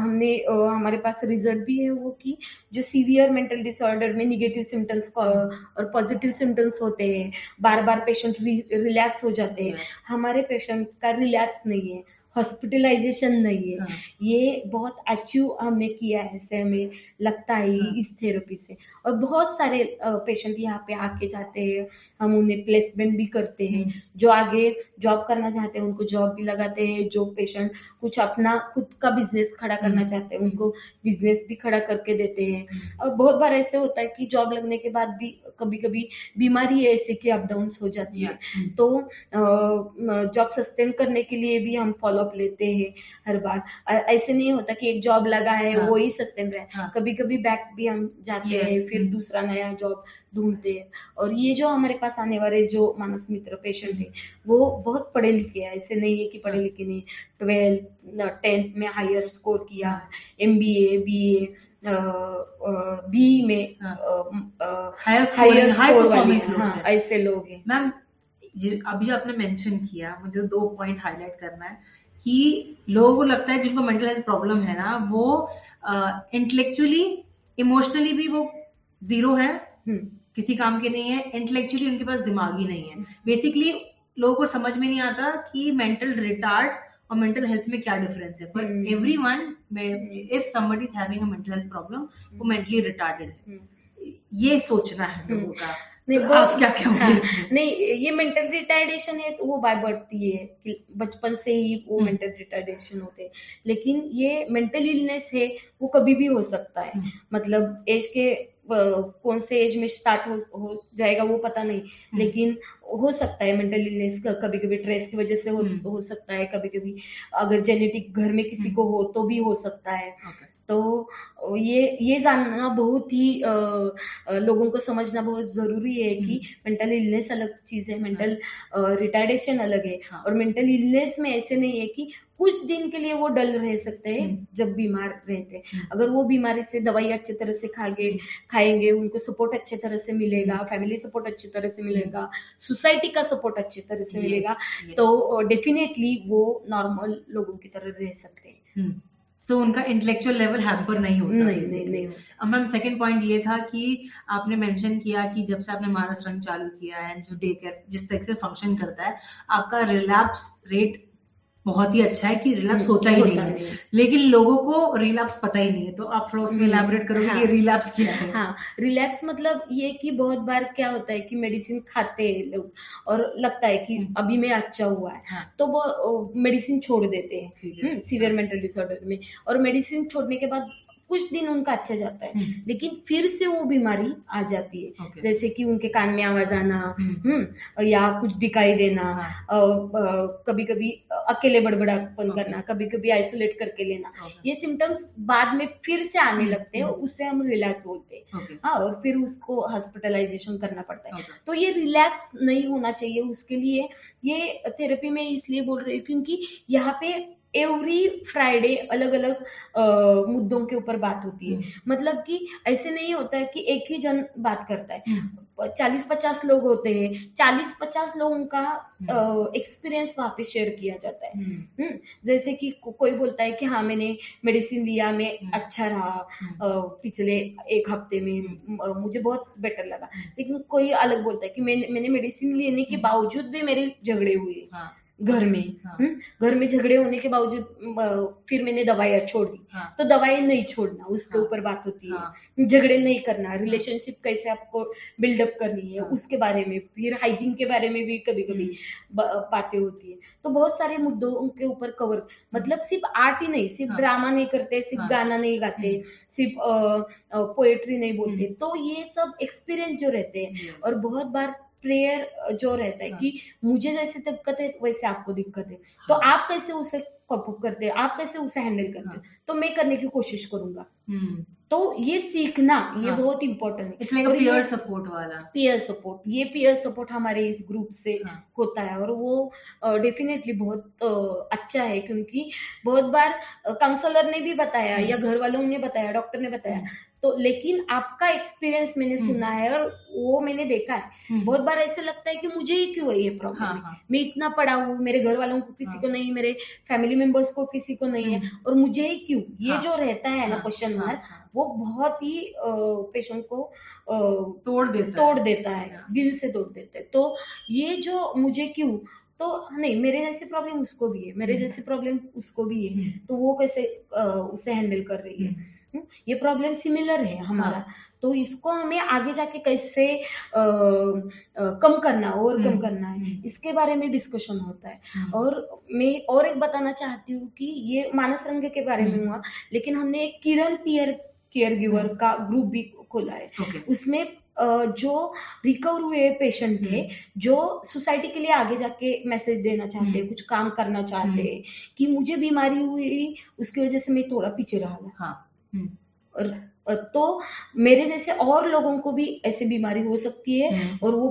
हमने अ, हमारे पास रिज़ल्ट भी है वो कि जो सीवियर मेंटल डिसऑर्डर में निगेटिव सिम्टम्स और पॉजिटिव सिम्टम्स होते हैं बार बार पेशेंट रिलैक्स हो जाते हैं। हमारे पेशेंट का रिलैक्स नहीं है। हॉस्पिटलाइजेशन नहीं है। हाँ, ये बहुत अचीव हमने किया है ऐसे हमें लगता है हाँ। इस थेरेपी से। और बहुत सारे पेशेंट यहाँ पे आके जाते हैं। हम उन्हें प्लेसमेंट भी करते हैं। हम्म, जो आगे जॉब करना चाहते हैं उनको जॉब भी लगाते हैं। जो पेशेंट कुछ अपना खुद का बिज़नेस खड़ा करना। चाहते हैं उनको बिज़नेस भी खड़ा करके देते हैं। और बहुत बार ऐसे होता है कि जॉब लगने के बाद भी कभी कभी बीमारी ऐसे की अप डाउन हो जाती है। तो जॉब सस्टेन करने के लिए भी हम फॉलोअप लेते हैं हर बार ऐसे नहीं होता कि एक जॉब लगा है हाँ। वो ही सस्टेन रहे हाँ। कभी कभी बैक भी हम जाते हैं फिर हम्म। दूसरा नया जॉब ढूंढते हैं और ये जो हमारे पास आने वाले जो मानस मित्र पेशेंट है वो बहुत पढ़े लिखे हैं ऐसे नहीं है कि पढ़े हाँ। लिखे नहीं ट्वेल्थ टेंथ में हायर स्कोर किया। M B A B A B में। हायर स्कोर वाले हैं। ऐसे लोग हैं मैम अभी आपने मेंशन किया मुझे दो पॉइंट हाईलाइट करना है कि लोगों को लगता है जिनको मेंटल हेल्थ प्रॉब्लम है ना वो इंटेलेक्चुअली इमोशनली भी वो ज़ीरो है। हम्म। किसी काम के नहीं है इंटेलेक्चुअली उनके पास दिमाग ही नहीं है। बेसिकली लोगों को समझ में नहीं आता कि मेंटल रिटार्ड और मेंटल हेल्थ में क्या डिफरेंस है। हम्म। Every one if somebody is having a mental health problem वो मेंटली रिटार्डेड है। हम्म। ये सोचना है हम्म। लोगों का। नहीं आप क्या कहोगे हाँ, नहीं ये मेंटल रिटार्डेशन है तो वो बाय बर्थ ही है कि बचपन से ही वो हम्म। मेंटल रिटार्डेशन होते हैं लेकिन ये मेंटल इलनेस है वो कभी भी हो सकता है हम्म। मतलब एज के कौन से एज में स्टार्ट हो, हो जाएगा वो पता नहीं हम्म। लेकिन हो सकता है मेंटल इलनेस कभी कभी स्ट्रेस की वजह से हो, हम्म। हो सकता है कभी कभी अगर जेनेटिक घर में किसी हम्म। को हो तो भी हो सकता है Okay. तो ये ये जानना बहुत ही लोगों को समझना बहुत ज़रूरी है कि मेंटल इलनेस अलग चीज़ है मेंटल रिटार्डेशन अलग है हाँ। और मेंटल इलनेस में ऐसे नहीं है कि कुछ दिन के लिए वो डल रह सकते हैं हम्म। जब बीमार रहते हैं हम्म। अगर वो बीमारी से दवाई अच्छी तरह से खाएँगे खाएँगे उनको सपोर्ट अच्छे तरह से मिलेगा हम्म। फैमिली सपोर्ट अच्छी तरह से मिलेगा सोसाइटी का सपोर्ट अच्छी तरह से मिलेगा. तो डेफिनेटली वो नॉर्मल लोगों की तरह रह सकते हैं सो उनका इंटेलेक्चुअल लेवल हैम्पर नहीं होता अब मैम सेकंड पॉइंट ये था कि आपने मेंशन किया कि जब से आपने मानस रंग चालू किया है जो डे केयर जिस तरह से फ़ंक्शन करता है आपका रिलैप्स रेट बहुत ही अच्छा है कि रिलैप्स होता ही नहीं नहीं है। लेकिन लोगों को रिलैप्स पता ही नहीं है तो आप थोड़ा उसमें हम्म, इलेबोरेट करोगे हाँ। कि रिलैप्स क्या है। हाँ रिलैप्स मतलब ये कि बहुत बार क्या होता है कि मेडिसिन खाते हैं लोग और लगता है कि हम्म। अभी मैं अच्छा हुआ है। हाँ, तो वो मेडिसिन छोड़ देते हैं सीवियर मेंटल डिसऑर्डर में। और मेडिसिन छोड़ने के बाद कुछ दिन उनका अच्छा जाता है। हम्म, लेकिन फिर से वो बीमारी आ जाती है। Okay. जैसे कि उनके कान में आवाज़ आना हम्म, हम्म या कुछ दिखाई देना हाँ, कभी कभी अकेले बड़बड़ापन Okay. करना कभी कभी आइसोलेट करके लेना। Okay, ये सिम्टम्स बाद में फिर से आने हम्म, लगते हैं। उससे हम रिलैक्स बोलते हैं। Okay, हाँ और फिर उसको हॉस्पिटलाइजेशन करना पड़ता है. तो ये रिलैक्स नहीं होना चाहिए उसके लिए। ये थेरेपी में इसलिए बोल रही हूँ क्योंकि यहाँ पे एवरी फ्राइडे अलग अलग मुद्दों के ऊपर बात होती है। हम्म, मतलब कि ऐसे नहीं होता है कि एक ही जन बात करता है। हम्म, चालीस पचास लोग होते हैं चालीस पचास लोगों का एक्सपीरियंस वहाँ पे शेयर किया जाता है। हम्म, जैसे कि को, कोई बोलता है कि हाँ मैंने मेडिसिन लिया मैं। अच्छा रहा पिछले एक हफ़्ते में। मुझे बहुत बेटर लगा। लेकिन कोई अलग बोलता है कि मैंने मैंने मेडिसिन लेने के। बावजूद भी मेरे झगड़े हुए। हाँ, घर में हाँ। हम्म, घर में झगड़े होने के बावजूद फिर मैंने दवाइयाँ छोड़ दी हाँ, तो दवाई नहीं छोड़ना उसके ऊपर हाँ। बात होती. है. हाँ, झगड़े नहीं करना रिलेशनशिप कैसे आपको बिल्डअप करनी है हाँ। उसके बारे में. फिर हाइजीन के बारे में भी कभी कभी हम्म, बातें होती है. तो बहुत सारे मुद्दों के ऊपर कवर मतलब सिर्फ़ आर्ट ही नहीं सिर्फ़। ड्रामा नहीं करते सिर्फ़। गाना नहीं गाते सिर्फ़ पोएट्री नहीं बोलते. हम्म। तो ये सब एक्सपीरियंस जो रहते हैं. और बहुत बार प्रेयर जो रहता है हाँ। कि मुझे जैसे दिक्कत है वैसे आपको दिक्कत है तो हाँ। आप कैसे उसे कप करते हैं आप कैसे उसे हैंडल करते हाँ। हैं तो मैं करने की कोशिश करूँगा हम्म, तो ये सीखना ये हाँ। बहुत इंपॉर्टेंट है और पीयर सपोर्ट वाला पीयर सपोर्ट ये पीयर सपोर्ट हमारे इस ग्रुप से हाँ, होता है और वो डेफिनेटली बहुत अच्छा है क्योंकि बहुत बार काउंसलर ने भी बताया। या घर वालों ने बताया डॉक्टर ने बताया तो लेकिन आपका एक्सपीरियंस मैंने हम्म। सुना है और वो मैंने देखा है। हम्म, बहुत बार ऐसे लगता है कि मुझे ही क्यों है ये प्रॉब्लम हाँ, हाँ, मैं इतना पढ़ा हूँ मेरे घर वालों को किसी हाँ। को नहीं मेरे फैमिली मेंबर्स को किसी को नहीं है हम्म, और मुझे ही क्यों? ये हाँ। जो रहता है ना हाँ, क्वेश्चन हाँ, मार्क हाँ, वो बहुत ही पेशेंट को तोड़ देता तोड़ है देता है हाँ। दिल से तोड़ देता है। तो ये जो मुझे क्यों? तो नहीं मेरे जैसे प्रॉब्लम उसको भी है मेरे। जैसे प्रॉब्लम उसको भी है। तो वो कैसे उसे हैंडल कर रही है? ये प्रॉब्लम सिमिलर है हमारा। हाँ। तो इसको हमें आगे जाके कैसे अ, अ, कम करना ओवरकम हम्म, करना है हम्म, इसके बारे में डिस्कशन होता है। हम्म, और मैं और एक बताना चाहती हूँ कि ये मानस रंग के बारे में। हुआ लेकिन हमने एक किरण पियर केयर गिवर। का ग्रुप भी खोला है। उसमें जो रिकवर हुए पेशेंट थे जो सोसाइटी के लिए आगे जाके मैसेज देना चाहते। कुछ काम करना चाहते कि मुझे बीमारी हुई उसकी वजह से मैं थोड़ा पीछे रहा हाँ। और तो मेरे जैसे और लोगों को भी ऐसी बीमारी हो सकती है हम्म, और वो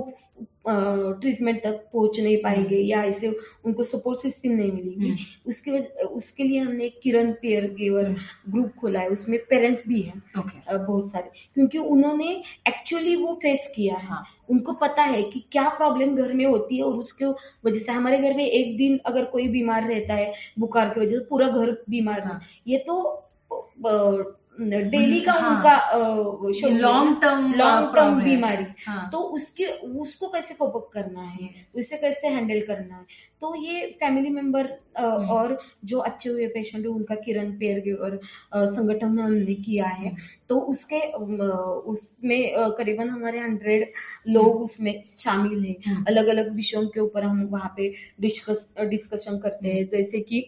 ट्रीटमेंट तक पहुँच नहीं पाएँगे या ऐसे उनको सपोर्ट सिस्टम नहीं मिलेगी। हम्म, उसके वजह उसके लिए हमने किरण पेयर गिवर हम्म, ग्रुप खोला है उसमें पेरेंट्स भी हैं अ, बहुत सारे। क्योंकि उन्होंने एक्चुअली वो फेस किया है। हाँ। उनको पता है कि क्या प्रॉब्लम घर में होती है और उसके वजह से हमारे घर में एक दिन अगर कोई बीमार रहता है बुखार की वजह से पूरा घर बीमार हाँ। ये तो डेली का हाँ। उनका लॉन्ग टर्म लॉन्ग टर्म बीमारी। हाँ। तो उसके उसको कैसे कोप अप करना है. उसे कैसे हैंडल करना है? तो ये फैमिली मेंबर हम्म। और जो अच्छे हुए पेशेंट है उनका किरण पेयर और संगठन हमने किया है। तो उसके उसमें करीबन हमारे हंड्रेड लोग उसमें शामिल हैं। हम्म, अलग अलग विषयों के ऊपर हम वहाँ पे डिस्कस डिस्कशन करते हैं। जैसे कि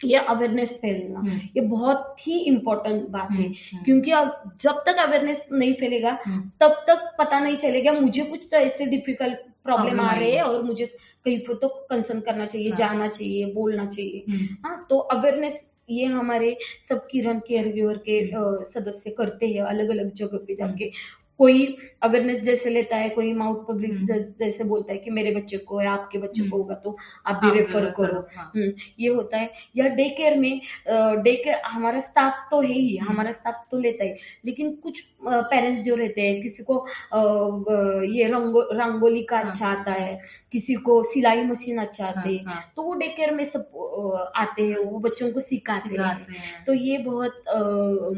ये अवेयरनेस फैलना हम्म, ये बहुत ही इम्पोर्टेंट बात है। हम्म, क्योंकि अब जब तक अवेयरनेस नहीं फैलेगा हम्म, तब तक पता नहीं चलेगा मुझे कुछ तो ऐसे डिफ़िकल्ट प्रॉब्लम आ रहे हैं। और मुझे कहीं पर तो कंसर्न करना चाहिए हाँ। जाना चाहिए बोलना चाहिए। हम्म, हाँ तो अवेयरनेस ये हमारे सब किरण केयर गिवर के सदस्य करते हैं अलग अलग जगह पे जाके। कोई अवेयरनेस जैसे लेता है कोई माउथ पब्लिक हम्म। जैसे बोलता है कि मेरे बच्चे को है आपके बच्चे को हम्म। होगा तो आप भी रेफर करो हाँ। हम्म, ये होता है या डे केयर में डे केयर हमारा स्टाफ तो है ही। हमारा स्टाफ तो लेता है लेकिन कुछ पेरेंट्स जो रहते हैं किसी को ये रंगो रंगोली का हाँ। अच्छा आता है किसी को सिलाई मशीन अच्छा हाँ, आते हैं हाँ, तो वो डे केयर में सब आते हैं वो बच्चों को सिखाते हैं तो ये बहुत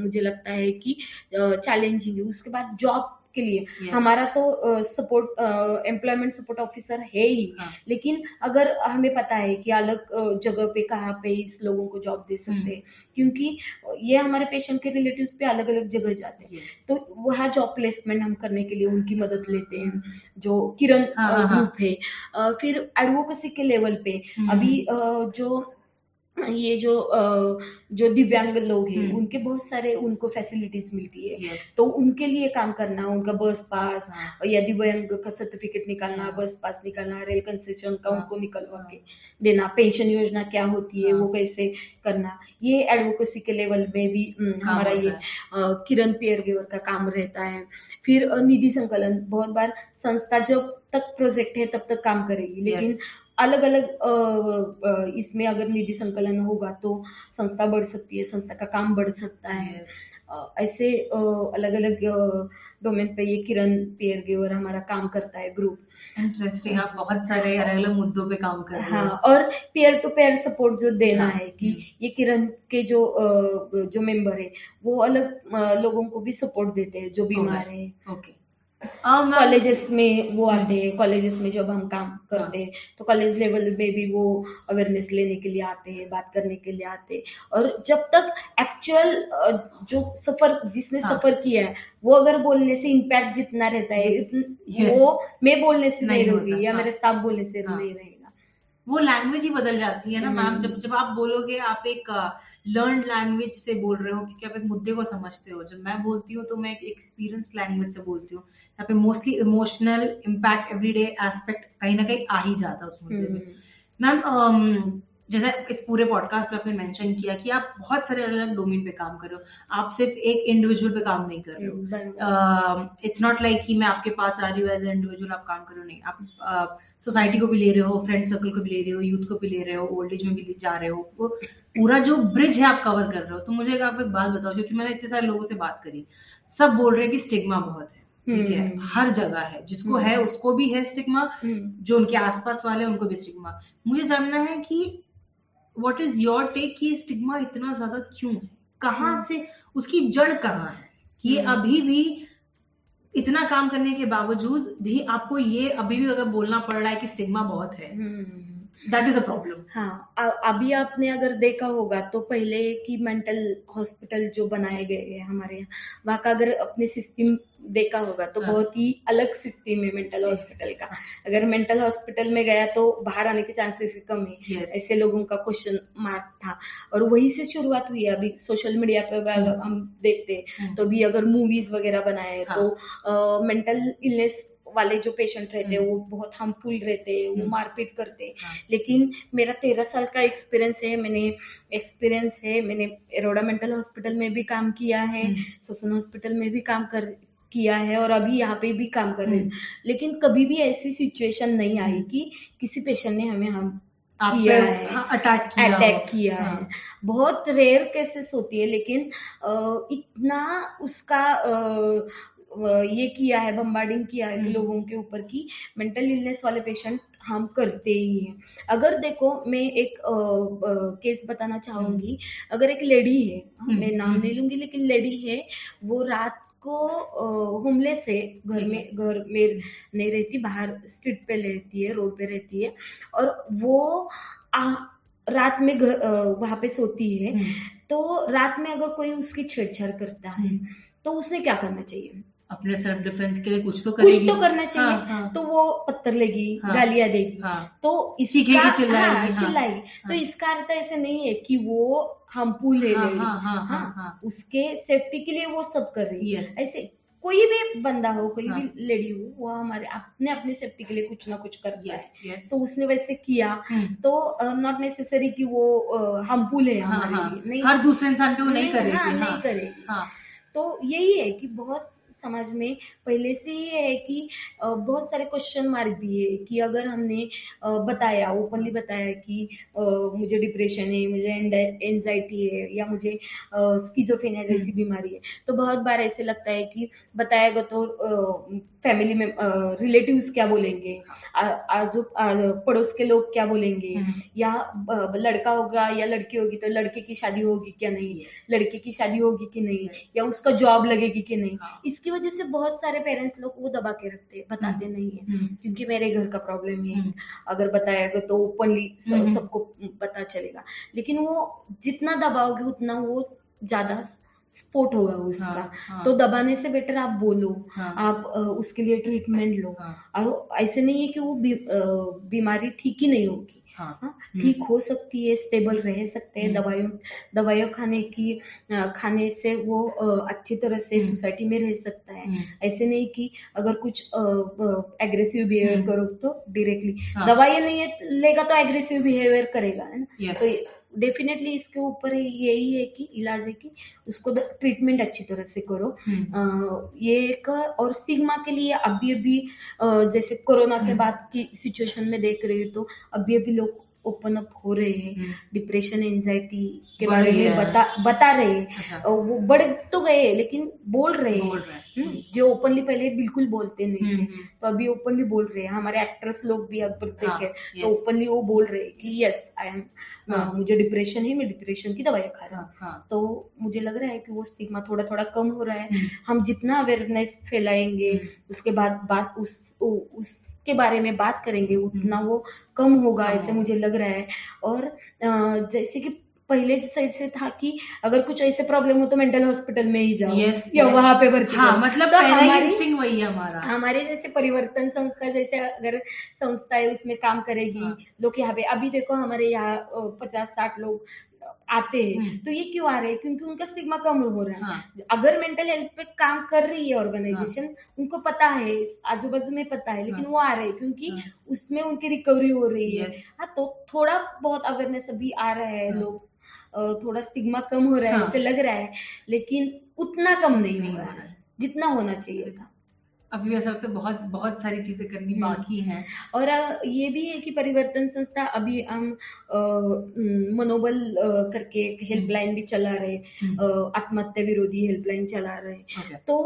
मुझे लगता है कि चैलेंजिंग है उसके बाद जॉब के लिए। Yes. हमारा तो सपोर्ट एम्प्लॉयमेंट सपोर्ट ऑफिसर है ही। हाँ, लेकिन अगर हमें पता है कि अलग जगह पे कहाँ पे इस लोगों को जॉब दे सकते हैं। क्योंकि ये हमारे पेशेंट के रिलेटिव पे अलग अलग जगह जाते हैं। Yes. तो वहाँ जॉब प्लेसमेंट हम करने के लिए उनकी मदद लेते हैं जो किरण हाँ, हाँ, हाँ। ग्रुप है। फिर एडवोकेसी के लेवल पे। हम्म, अभी जो ये जो जो दिव्यांग लोग हैं हम्म। उनके बहुत सारे उनको फैसिलिटीज़ मिलती है yes. तो उनके लिए काम करना उनका बस पास हाँ, या दिव्यांग का सर्टिफिकेट निकालना हाँ। बस पास निकालना रेल कंसेशन का हाँ। उनको निकलवा हाँ। के देना पेंशन योजना क्या होती है हाँ। वो कैसे करना ये एडवोकेसी के लेवल में भी हम्म, हमारा ये किरण पेयर गिवर का काम रहता है फिर निधि संकलन बहुत बार संस्था जब तक प्रोजेक्ट है तब तक काम करेगी लेकिन Yes. अलग अलग इसमें अगर निधि संकलन होगा तो संस्था बढ़ सकती है संस्था का काम बढ़ सकता है। ऐसे अलग अलग डोमेन पे ये किरण पेयर गिवर हमारा काम करता है ग्रुप इंटरेस्टिंग आप बहुत सारे अलग अलग मुद्दों पे काम कर रहे हैं। हाँ और पेयर टू पेयर सपोर्ट जो देना हाँ, है कि हम्म। ये किरण के जो जो मेंबर है वो अलग लोगों को भी सपोर्ट देते हैं जो बीमार है। ओके कॉलेजेस में वो हम्म। आते हैं कॉलेजेस में जब हम काम करते हैं तो कॉलेज लेवल में भी वो अवेयरनेस लेने के लिए आते हैं बात करने के लिए आते हैं और जब तक एक्चुअल जो सफ़र जिसने हाँ। सफ़र किया है वो अगर बोलने से इम्पैक्ट जितना रहता है Yes, इतन- yes. वो मैं बोलने से नहीं नहीं होगी या हाँ। मेरे स्टाफ बोलने से हाँ। नहीं रहेगा वो लैंग्वेज ही बदल जाती है ना मैम हम्म। जब जब आप बोलोगे आप एक लर्न लैंग्वेज से बोल रहे हो क्योंकि आप एक मुद्दे को समझते हो जब मैं बोलती हूँ तो मैं एक एक्सपीरियंस लैंग्वेज से बोलती हूँ यहाँ पे mostly emotional impact everyday aspect कहीं ना कहीं आ ही जाता है उस मुद्दे में हम्म। मैम अम, जैसे इस पूरे पॉडकास्ट पे आपने मेंशन किया कि आप बहुत सारे अलग अलग डोमेन पे काम कर रहे हो। आप सिर्फ़ एक इंडिविजुअल पे काम नहीं कर रहे हो। इट्स नॉट लाइक कि मैं आपके पास आ रही हूँ एज ए इंडिविजुअल आप काम करो नहीं। आप सोसाइटी uh, को भी ले रहे हो फ्रेंड सर्कल को भी ले रहे हो यूथ को भी ले रहे हो ओल्ड एज में भी जा रहे हो। वो पूरा जो ब्रिज है आप कवर कर रहे हो। तो मुझे एक आप एक बात बताओ क्योंकि मैंने इतने सारे लोगों से बात करी। सब बोल रहे हैं कि स्टिग्मा बहुत है ठीक है? हम्म। हर जगह है। जिसको हम्म। है उसको भी है स्टिग्मा हम्म। जो उनके आसपास वाले हैं उनको भी स्टिग्मा मुझे जानना है कि व्हाट इज़ योर टेक कि स्टिग्मा इतना ज़्यादा क्यों है कहाँ हम्म। से उसकी जड़ कहाँ है कि ये हम्म। अभी भी इतना काम करने के बावजूद भी आपको ये अभी भी अगर बोलना पड़ रहा है कि स्टिग्मा बहुत है hmm. That is a problem हाँ अभी आपने अगर देखा होगा तो पहले की मेंटल हॉस्पिटल जो बनाए गए हैं हमारे यहाँ वहाँ का अगर अपने सिस्टम देखा होगा तो हाँ। बहुत ही अलग सिस्टम है मेंटल हॉस्पिटल का अगर मेंटल हॉस्पिटल में गया तो बाहर आने के चांसेस कम है ऐसे लोगों का क्वेश्चन मार्क था और वही से शुरुआत हुई है अभी सोशल मीडिया पे अगर हम्म। हम देखते हैं हम्म। तो भी अगर मूवीज़ वगैरह बनाए हाँ। तो मेंटल इलनेस वाले जो पेशेंट रहते हैं हम्म। वो बहुत हार्मफुल रहते हैं वो हम्म। मारपीट करते हैं हाँ। लेकिन मेरा तेरह साल का एक्सपीरियंस है मैंने एक्सपीरियंस है मैंने एरोडा मेंटल हॉस्पिटल में भी काम किया है हम्म। ससन हॉस्पिटल में भी काम कर किया है और अभी यहाँ पे भी काम कर रहे हूँ हम्म। लेकिन कभी भी ऐसी सिचुएशन नहीं आई कि किसी पेशेंट ने हमें हम किया है। अटैक किया अटैक किया हाँ। है बहुत रेयर केसेस होती है लेकिन इतना उसका ये किया है बम्बार्डिंग किया है हम्म। लोगों के ऊपर की मेंटल इलनेस वाले पेशेंट हम करते ही हैं अगर देखो मैं एक आ, आ, केस बताना चाहूँगी अगर एक लेडी है हम्म, मैं नाम हम्म। नहीं लूँगी लेकिन लेडी है वो रात को होमलेस है घर में घर में नहीं रहती बाहर स्ट्रीट पे रहती है रोड पे रहती है और वो आ, रात में घर वहाँ पे सोती है हम्म। तो रात में अगर कोई उसकी छेड़छाड़ करता है हम्म। तो उसने क्या करना चाहिए अपने सेल्फ डिफेंस के लिए कुछ तो करेगी। कुछ तो करना चाहिए। हाँ, हाँ, तो वो पत्थर लेगी हाँ। गालियाँ देगी। हाँ। तो चीखेगी, इसका चिल्लाएगी, हाँ, हाँ। चिल्लाएगी। तो हाँ। इसका अर्थ ऐसे नहीं है कि वो हमफुल है हाँ, हाँ, हाँ, हाँ, हाँ, उसके सेफ्टी के लिए वो सब कर रही है। ऐसे कोई भी बंदा हो कोई हाँ. भी लेडी हो वो हमारे अपने अपने सेफ्टी के लिए कुछ ना कुछ कर दिया यस यस तो उसने वैसे किया। हम्म, तो नॉट uh, नेसेसरी कि वो हार्मफुल है हाँ हमारे हाँ। लिए। नहीं। हर दूसरे इंसान पे वो नहीं नहीं, करेगी हाँ, हाँ। नहीं करेगी। हाँ। तो यही है कि बहुत समाज में पहले से ही है कि बहुत सारे क्वेश्चन मार्क भी है कि अगर हमने बताया ओपनली बताया कि मुझे डिप्रेशन है मुझे एनजाइटी है या मुझे स्किजोफेनिया जैसी हम्म। बीमारी है तो बहुत बार ऐसे लगता है कि बताएगा तो फैमिली में रिलेटिव्स क्या बोलेंगे? आ- आजू पड़ोस के लोग क्या बोलेंगे? हम्म, या लड़का होगा या लड़की होगी तो लड़के की शादी होगी क्या नहीं? लड़के की शादी होगी कि नहीं? या उसका जॉब लगेगी कि नहीं? हाँ, इसकी वजह से बहुत सारे पेरेंट्स लोग वो दबा के रखते हैं बताते नहीं है। हम्म, क्योंकि मेरे घर का प्रॉब्लम है। हम्म, अगर बताएगा तो ओपनली हम्म। सबको पता चलेगा। लेकिन वो जितना दबाओगे उतना वो ज़्यादा स्पोर्ट होगा उसका हाँ, हाँ, तो दबाने से बेटर आप बोलो हाँ, आप उसके लिए ट्रीटमेंट लो। हाँ, और ऐसे नहीं है कि वो बीमारी ठीक ही नहीं होगी। हाँ, हाँ, हम्म, ठीक हो सकती है स्टेबल रह सकते हैं हम्म। दवाइयों दवाइयों खाने की खाने से वो अच्छी तरह से हम्म। सोसाइटी में रह सकता है। हम्म, ऐसे नहीं कि अगर कुछ एग्रेसिव बिहेवियर हम्म। करो तो डायरेक्टली हाँ, दवाई नहीं लेगा तो एग्रेसिव बिहेवियर करेगा है ना? Yes, तो डेफिनेटली इसके ऊपर यही है कि इलाज है कि उसको ट्रीटमेंट अच्छी तरह से करो हम्म, ये एक और सिग्मा के लिए अभी अभी जैसे कोरोना के हम्म। बाद की सिचुएशन में देख रही हूँ तो अभी अभी लोग ओपन अप हो रहे हैं हम्म, डिप्रेशन एंजाइटी के बारे में बता बता रहे हैं। अच्छा, वो बढ़ तो गए लेकिन बोल रहे हैं। हम्म, जो ओपनली पहले बिल्कुल बोलते नहीं हम्म, थे हम्म, तो अभी ओपनली बोल रहे हैं। हमारे एक्ट्रेस लोग भी अगर हाँ, है तो ओपनली वो बोल रहे हैं कि यस आई एम। मुझे डिप्रेशन है मैं डिप्रेशन की दवाई खा रहा हूँ। हाँ, हाँ, तो मुझे लग रहा है कि वो स्टिग्मा थोड़ा थोड़ा कम हो रहा है। हम्म, हम जितना अवेयरनेस फैलाएँगे हम्म, उसके बाद बात उस उ- उसके बारे में बात करेंगे उतना वो कम होगा ऐसे मुझे लग रहा है। और जैसे कि पहले से ऐसे था कि अगर कुछ ऐसे प्रॉब्लम हो तो मेंटल हॉस्पिटल में ही जाओ Yes, या yes. वहाँ पे भर्ती हाँ मतलब तो पहला हमारी- वही है हमारा। हमारे जैसे परिवर्तन संस्था जैसे अगर संस्था है उसमें काम करेगी। हाँ। लोग यहाँ पे अभी देखो हमारे यहाँ पचास साठ लोग आते हैं। हम्म। तो ये क्यों आ रहे हैं? क्योंकि उनका स्टिग्मा कम हो रहा है। हाँ, अगर मेंटल हेल्थ पे काम कर रही है ऑर्गेनाइजेशन उनको पता है आजू बाजू में पता है लेकिन हाँ। वो आ रहे हैं क्योंकि हाँ, उसमें उनकी रिकवरी हो रही है। हाँ तो थोड़ा बहुत अवेयरनेस अभी आ रहा है हाँ। लोग। थोड़ा स्टिग्मा कम हो रहा है हाँ। ऐसे लग रहा है लेकिन उतना कम नहीं हो हो रहा है है। जितना होना चाहिए था। अभी वैसा है बहुत बहुत सारी चीज़ें करनी हम्म। बाकी हैं। और ये भी है कि परिवर्तन संस्था अभी हम मनोबल करके एक हेल्पलाइन भी चला रहे हम्म, आत्महत्या विरोधी हेल्पलाइन चला रहे। Okay, तो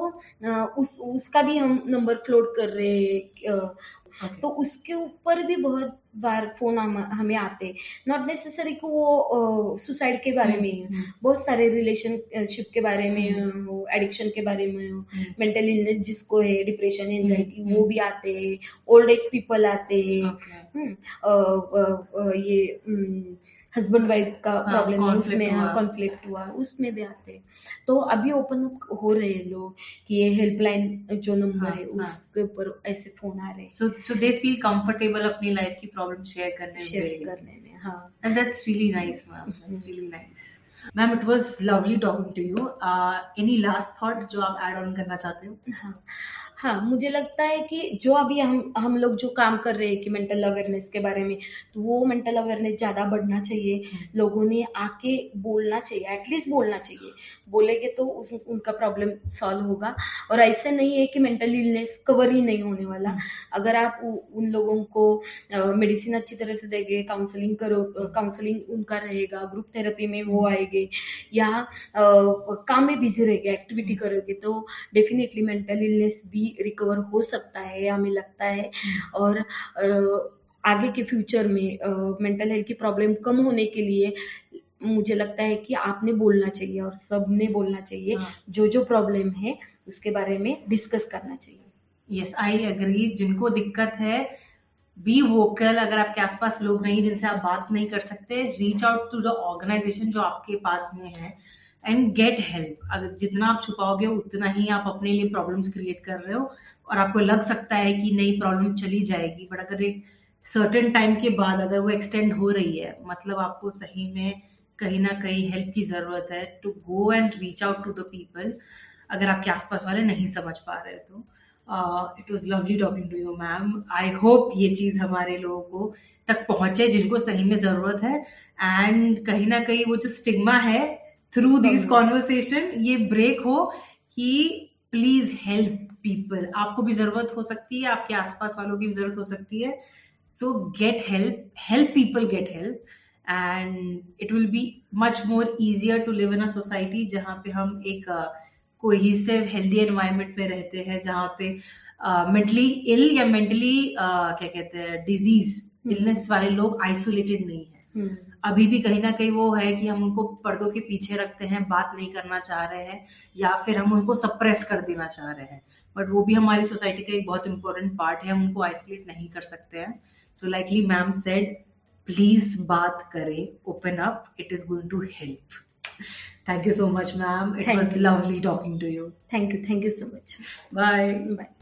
उस उसका भी हम नंबर फ्लोट कर रहे हैं okay, तो उसके ऊपर भी बहुत बार फ़ोन हम, हमें आते नॉट नेसेसरी कि वो सुसाइड के बारे में ही हो, हम्म, बहुत सारे रिलेशनशिप के बारे में हम्म। हो एडिक्शन के बारे में हो हम्म, मेंटल इलनेस जिसको है डिप्रेशन एंजाइटी हम्म, वो भी आते हैं। ओल्ड एज पीपल आते हैं। हम्म, ये हस्बैंड वाइफ का प्रॉब्लम हाँ, उसमें कॉन्फ्लिक्ट हुआ, उसमें भी आते हैं। तो अभी ओपन हो रहे हैं लोग कि ये हेल्पलाइन जो नंबर हाँ, है उसके ऊपर ऐसे फ़ोन आ रहे हैं। So so they feel comfortable अपनी लाइफ की प्रॉब्लम शेयर करने में शेयर करने में हाँ and that's really nice ma'am that's really nice ma'am it was lovely talking to you any last thought जो आप ऐड ऑन करना चाहते हो? हाँ। हाँ मुझे लगता है कि जो अभी हम हम लोग जो काम कर रहे हैं कि मेंटल अवेयरनेस के बारे में तो वो मेंटल अवेयरनेस ज़्यादा बढ़ना चाहिए हम्म। लोगों ने आके बोलना चाहिए एटलीस्ट बोलना चाहिए बोलेंगे तो उस उनका प्रॉब्लम सॉल्व होगा और ऐसे नहीं है कि मेंटल इलनेस कवर ही नहीं होने वाला हम्म। अगर आप उ, उन लोगों को मेडिसिन अच्छी तरह से देंगे काउंसलिंग करो काउंसलिंग उनका रहेगा ग्रुप थेरेपी में वो आएँगे या अ, काम में बिज़ी रहेंगे एक्टिविटी करोगे तो डेफिनेटली मेंटल इलनेस भी रिकवर हो सकता है हमें लगता है। और आगे के फ्यूचर में मेंटल हेल्थ की प्रॉब्लम कम होने के लिए मुझे लगता है कि आपने बोलना चाहिए और सबने बोलना चाहिए। हाँ. जो जो प्रॉब्लम है उसके बारे में डिस्कस करना चाहिए। Yes, I agree. जिनको दिक्कत है बी वोकल अगर आपके आसपास लोग नहीं जिनसे आप बात नहीं कर सकते reach out to the organisation जो आपके पास में है। एंड गेट हेल्प अगर जितना आप छुपाओगे, उतना ही आप अपने लिए प्रॉब्लम्स क्रिएट कर रहे हो और आपको लग सकता है कि नई प्रॉब्लम चली जाएगी बट अगर एक सर्टेन टाइम के बाद अगर वो एक्सटेंड हो रही है मतलब आपको सही में कहीं ना कहीं हेल्प की ज़रूरत है to go and reach out to the people अगर आपके आसपास वाले नहीं समझ पा रहे तो। It was lovely talking to you ma'am I hope ये चीज़ हमारे लोगों को तक पहुँचे, जिनको सही में ज़रूरत है एंड कहीं ना कहीं वो जो स्टिग्मा है थ्रू दिस कॉन्वर्सेशन ये ब्रेक हो कि प्लीज़ हेल्प पीपल आपको भी ज़रूरत हो सकती है आपके आसपास वालों की भी ज़रूरत हो सकती है. So get help help people get help and it will be much more easier to live in a society जहाँ पे हम एक कोहिसिव हेल्दी एनवायरमेंट में रहते हैं जहाँ पे मेंटली uh, इल या मेंटली uh, क्या कहते हैं डिज़ीज़ इलनेस वाले लोग आइसोलेटेड नहीं है. हम्म। अभी भी कहीं ना कहीं वो है कि हम उनको पर्दों के पीछे रखते हैं बात नहीं करना चाह रहे हैं या फिर हम उनको सप्रेस कर देना चाह रहे हैं। बट वो भी हमारी सोसाइटी का एक बहुत इंपॉर्टेंट पार्ट है हम उनको आइसोलेट नहीं कर सकते हैं। So likely ma'am said please बात करें open up it is going to help thank you so much ma'am it was lovely talking to you thank you thank you so much bye bye